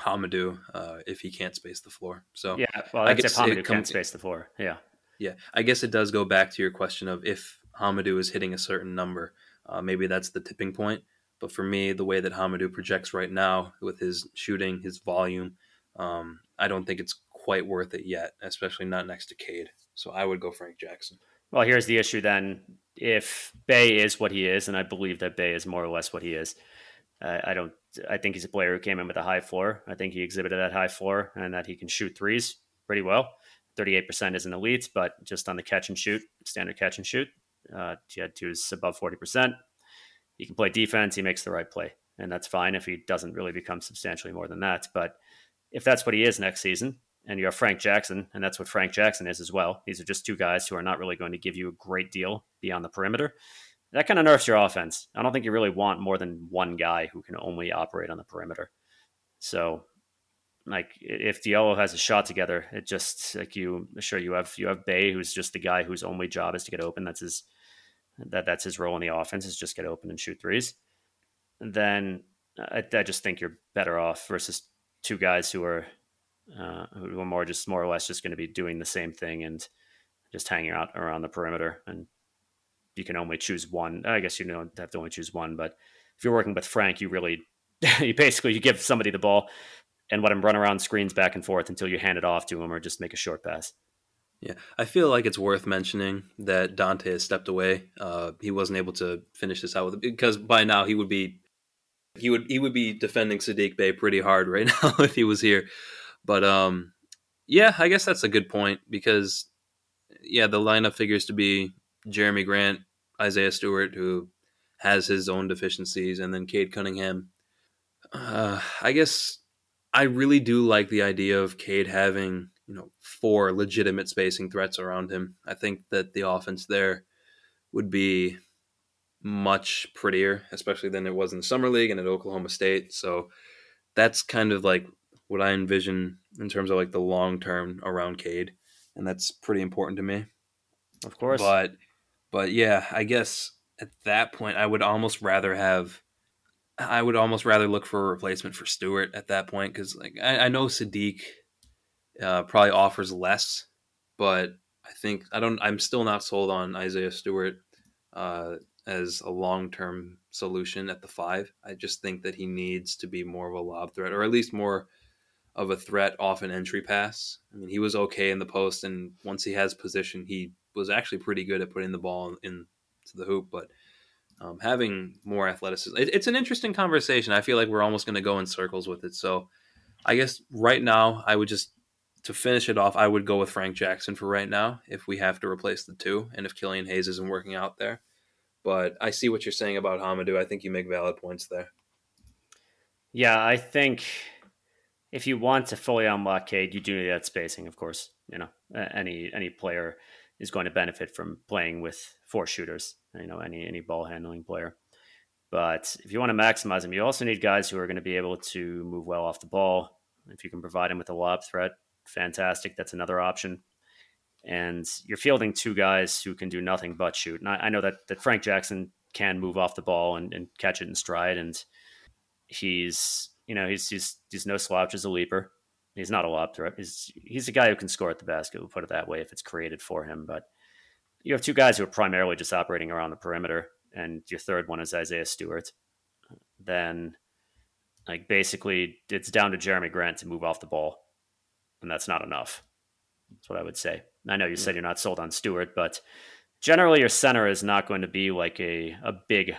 C: Hamidou uh, if he can't space the floor. So
A: yeah, well, I guess if Hamidou can't space the floor. Yeah,
C: yeah. I guess it does go back to your question of if Hamidou is hitting a certain number, uh, maybe that's the tipping point. But for me, the way that Hamidou projects right now with his shooting, his volume, um, I don't think it's quite worth it yet, especially not next to Cade. So I would go Frank Jackson.
A: Well, here's the issue then. If Bey is what he is, and I believe that Bey is more or less what he is, uh, I don't. I think he's a player who came in with a high floor. I think he exhibited that high floor and that he can shoot threes pretty well. 38% isn't elite, but just on the catch and shoot, standard catch and shoot, uh, two is above 40%. He can play defense. He makes the right play, and that's fine if he doesn't really become substantially more than that. But if that's what he is next season, and you have Frank Jackson, and that's what Frank Jackson is as well. These are just two guys who are not really going to give you a great deal beyond the perimeter. That kind of nerfs your offense. I don't think you really want more than one guy who can only operate on the perimeter. So, like, if Diallo has a shot together, it just like you sure you have you have Bey, who's just the guy whose only job is to get open. That's his that that's his role in the offense is just get open and shoot threes. then I, I just think you're better off versus two guys who are uh, who are more just more or less just going to be doing the same thing and just hanging out around the perimeter. And you can only choose one. I guess you don't have to only choose one, but if you're working with Frank, you really you basically you give somebody the ball and let him run around screens back and forth until you hand it off to him or just make a short pass.
C: Yeah, I feel like it's worth mentioning that Dante has stepped away. Uh, he wasn't able to finish this out with because by now he would be he would he would be defending Saddiq Bey pretty hard right now if he was here. But um, yeah, I guess that's a good point because yeah, the lineup figures to be Jerami Grant, Isaiah Stewart, who has his own deficiencies, and then Cade Cunningham. Uh, I guess I really do like the idea of Cade having you know four legitimate spacing threats around him. I think that the offense there would be much prettier, especially than it was in the summer league and at Oklahoma State. So that's kind of like what I envision in terms of like the long term around Cade, and that's pretty important to me.
A: Of course,
C: but but yeah, I guess at that point I would almost rather have. I would almost rather look for a replacement for Stewart at that point because, like, I, I, know Saddiq uh, probably offers less, but I think I don't. I'm still not sold on Isaiah Stewart uh, as a long term solution at the five. I just think that he needs to be more of a lob threat, or at least more of a threat off an entry pass. I mean, he was okay in the post, and once he has position, he was actually pretty good at putting the ball into the hoop. But um, having more athleticism, it, it's an interesting conversation. I feel like we're almost going to go in circles with it. So I guess right now, I would just to finish it off, I would go with Frank Jackson for right now if we have to replace the two, and if Killian Hayes isn't working out there. But I see what you're saying about Hamidou. I think you make valid points there.
A: Yeah, I think if you want to fully unlock Cade, you do need that spacing, of course. You know, any any player is going to benefit from playing with four shooters. You know, any any ball handling player. But if you want to maximize them, you also need guys who are going to be able to move well off the ball. If you can provide them with a lob threat, fantastic. That's another option. And you're fielding two guys who can do nothing but shoot. And I, I know that that Frank Jackson can move off the ball and, and catch it in stride, and he's you know, he's he's he's no slouch as a leaper. He's not a lob threat. He's he's a guy who can score at the basket. We'll put it that way if it's created for him. But you have two guys who are primarily just operating around the perimeter, and your third one is Isaiah Stewart. Then, like basically, it's down to Jerami Grant to move off the ball, and that's not enough. That's what I would say. I know you said you're not sold on Stewart, but generally your center is not going to be like a a big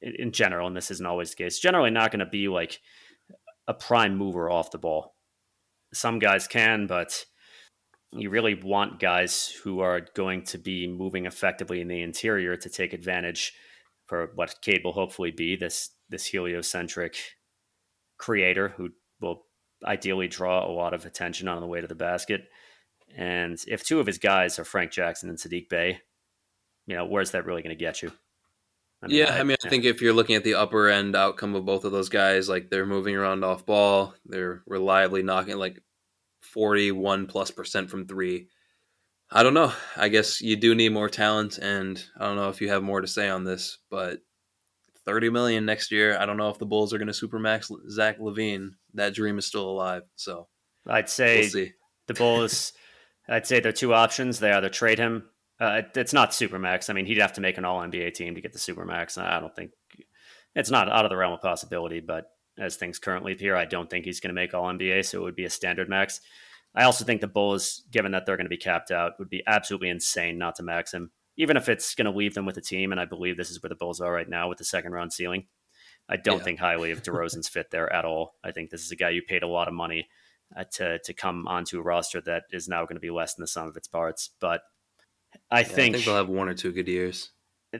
A: in general, and this isn't always the case. Generally, not going to be like a prime mover off the ball. Some guys can, but you really want guys who are going to be moving effectively in the interior to take advantage for what Cade will hopefully be this this heliocentric creator who will ideally draw a lot of attention on the way to the basket. And if two of his guys are Frank Jackson and Saddiq Bey, you know, where's that really going to get you?
C: I mean, yeah, I, I mean, I think if you're looking at the upper end outcome of both of those guys, like they're moving around off ball, they're reliably knocking. Like 41 plus percent from three. I don't know. I guess you do need more talent, and I don't know if you have more to say on this, but 30 million next year. I don't know if the Bulls are going to supermax Zach LaVine. That dream is still alive. So
A: I'd say
C: we'll
A: the Bulls. I'd say there are two options. They either trade him. Uh, it's not supermax. I mean, he'd have to make an All NBA team to get the supermax. I don't think it's not out of the realm of possibility. But as things currently appear, I don't think he's going to make All NBA. So it would be a standard max. I also think the Bulls, given that they're going to be capped out, would be absolutely insane not to max him, even if it's going to leave them with a team. And I believe this is where the Bulls are right now with the second round ceiling. I don't yeah. think highly of DeRozan's fit there at all. I think this is a guy you paid a lot of money uh, to to come onto a roster that is now going to be less than the sum of its parts. But I,
C: yeah,
A: think,
C: I think they'll have one or two good years.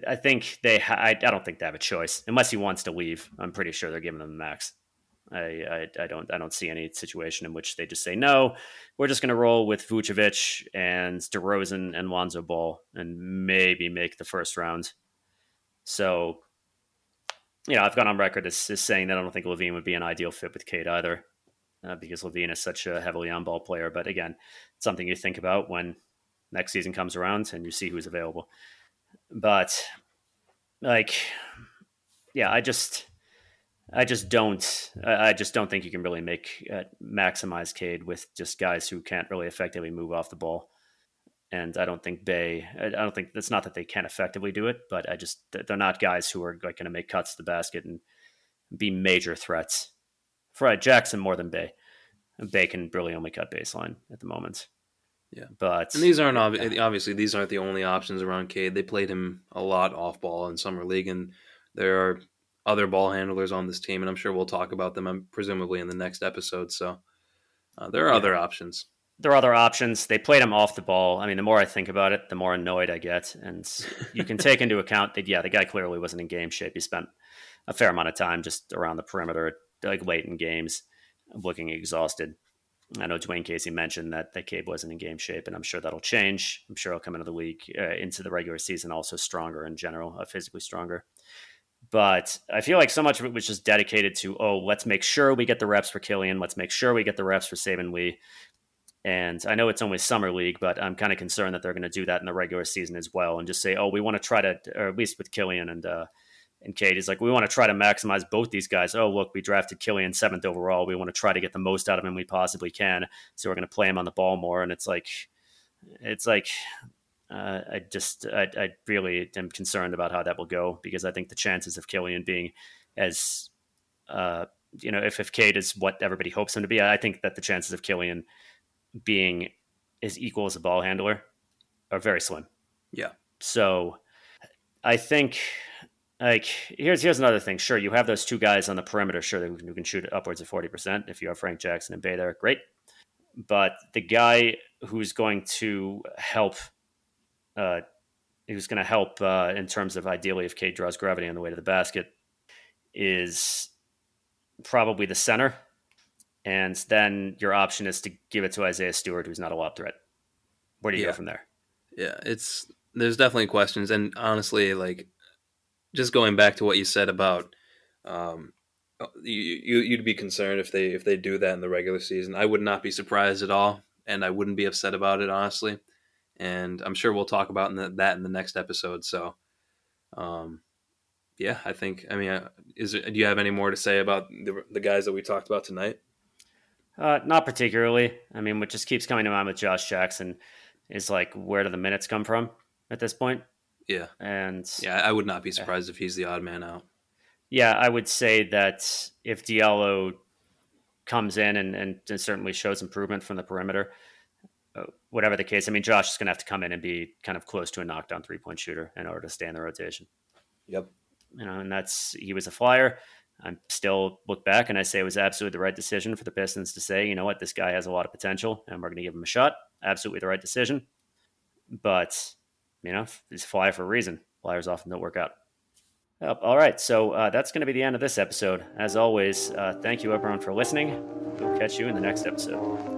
A: I think they. Ha- I, I don't think they have a choice unless he wants to leave. I'm pretty sure they're giving him the max. I, I, I, don't I don't see any situation in which they just say no. We're just going to roll with Vucevic and DeRozan and Lonzo Ball and maybe make the first round. So, you know, I've gone on record as, as saying that I don't think LaVine would be an ideal fit with Cade either, uh, because LaVine is such a heavily on ball player. But again, it's something you think about when next season comes around and you see who's available. But like, yeah, I just I just don't. I just don't think you can really make uh, maximize Cade with just guys who can't really effectively move off the ball. And I don't think Bey. I don't think it's not that they can't effectively do it, but I just they're not guys who are like going to make cuts to the basket and be major threats. For Jackson more than Bay. Bey can really only cut baseline at the moment.
C: Yeah,
A: but
C: and these aren't ob- obviously these aren't the only options around Cade. They played him a lot off ball in summer league, and there are other ball handlers on this team, and I'm sure we'll talk about them, um, presumably in the next episode. So uh, there are yeah. other options.
A: There are other options. They played him off the ball. I mean, the more I think about it, the more annoyed I get. And you can take into account that, yeah, the guy clearly wasn't in game shape. He spent a fair amount of time just around the perimeter, like late in games, looking exhausted. I know Dwane Casey mentioned that that Cade wasn't in game shape, and I'm sure that'll change. I'm sure he'll come into the league, uh, into the regular season, also stronger in general, uh, physically stronger. But I feel like so much of it was just dedicated to, oh, let's make sure we get the reps for Killian. Let's make sure we get the reps for Saben Lee. And I know it's only summer league, but I'm kind of concerned that they're going to do that in the regular season as well, and just say, oh, we want to try to, or at least with Killian and uh, and Cade is like we want to try to maximize both these guys. Oh, look, we drafted Killian seventh overall. We want to try to get the most out of him we possibly can. So we're going to play him on the ball more. And it's like, it's like uh, I just I, I, really am concerned about how that will go because I think the chances of Killian being as uh, you know if if Cade is what everybody hopes him to be, I think that the chances of Killian being as equal as a ball handler are very slim.
C: Yeah.
A: So I think like here's here's another thing. Sure, you have those two guys on the perimeter. Sure, who can shoot upwards of forty percent. If you have Frank Jackson and Bey there, great. But the guy who's going to help uh, who's going to help uh, in terms of ideally if Cade draws gravity on the way to the basket is probably the center. And then your option is to give it to Isaiah Stewart, who's not a lob threat. Where do you
C: yeah.
A: go from there?
C: Yeah, it's there's definitely questions, and honestly, like just going back to what you said about um, you, you you'd be concerned if they if they do that in the regular season. I would not be surprised at all, and I wouldn't be upset about it honestly and I'm sure we'll talk about in the, that in the next episode. So, um, yeah, I think. I mean, uh, is do you have any more to say about the, the guys that we talked about tonight?
A: Uh, not particularly. I mean, what just keeps coming to mind with Josh Jackson is like, where do the minutes come from at this point?
C: Yeah,
A: and
C: yeah, I would not be surprised if he's the odd man out.
A: Yeah, I would say that if Diallo comes in and, and certainly shows improvement from the perimeter, whatever the case, I mean, Josh is going to have to come in and be kind of close to a knockdown three point shooter in order to stay in the rotation.
C: Yep.
A: You know, and that's he was a flyer. I still look back and I say it was absolutely the right decision for the Pistons to say, you know what, this guy has a lot of potential and we're going to give him a shot. Absolutely the right decision. But, you know, he's a flyer for a reason. Flyers often don't work out. Yep. All right. So uh, that's going to be the end of this episode. As always, uh, thank you, everyone, for listening. We'll catch you in the next episode.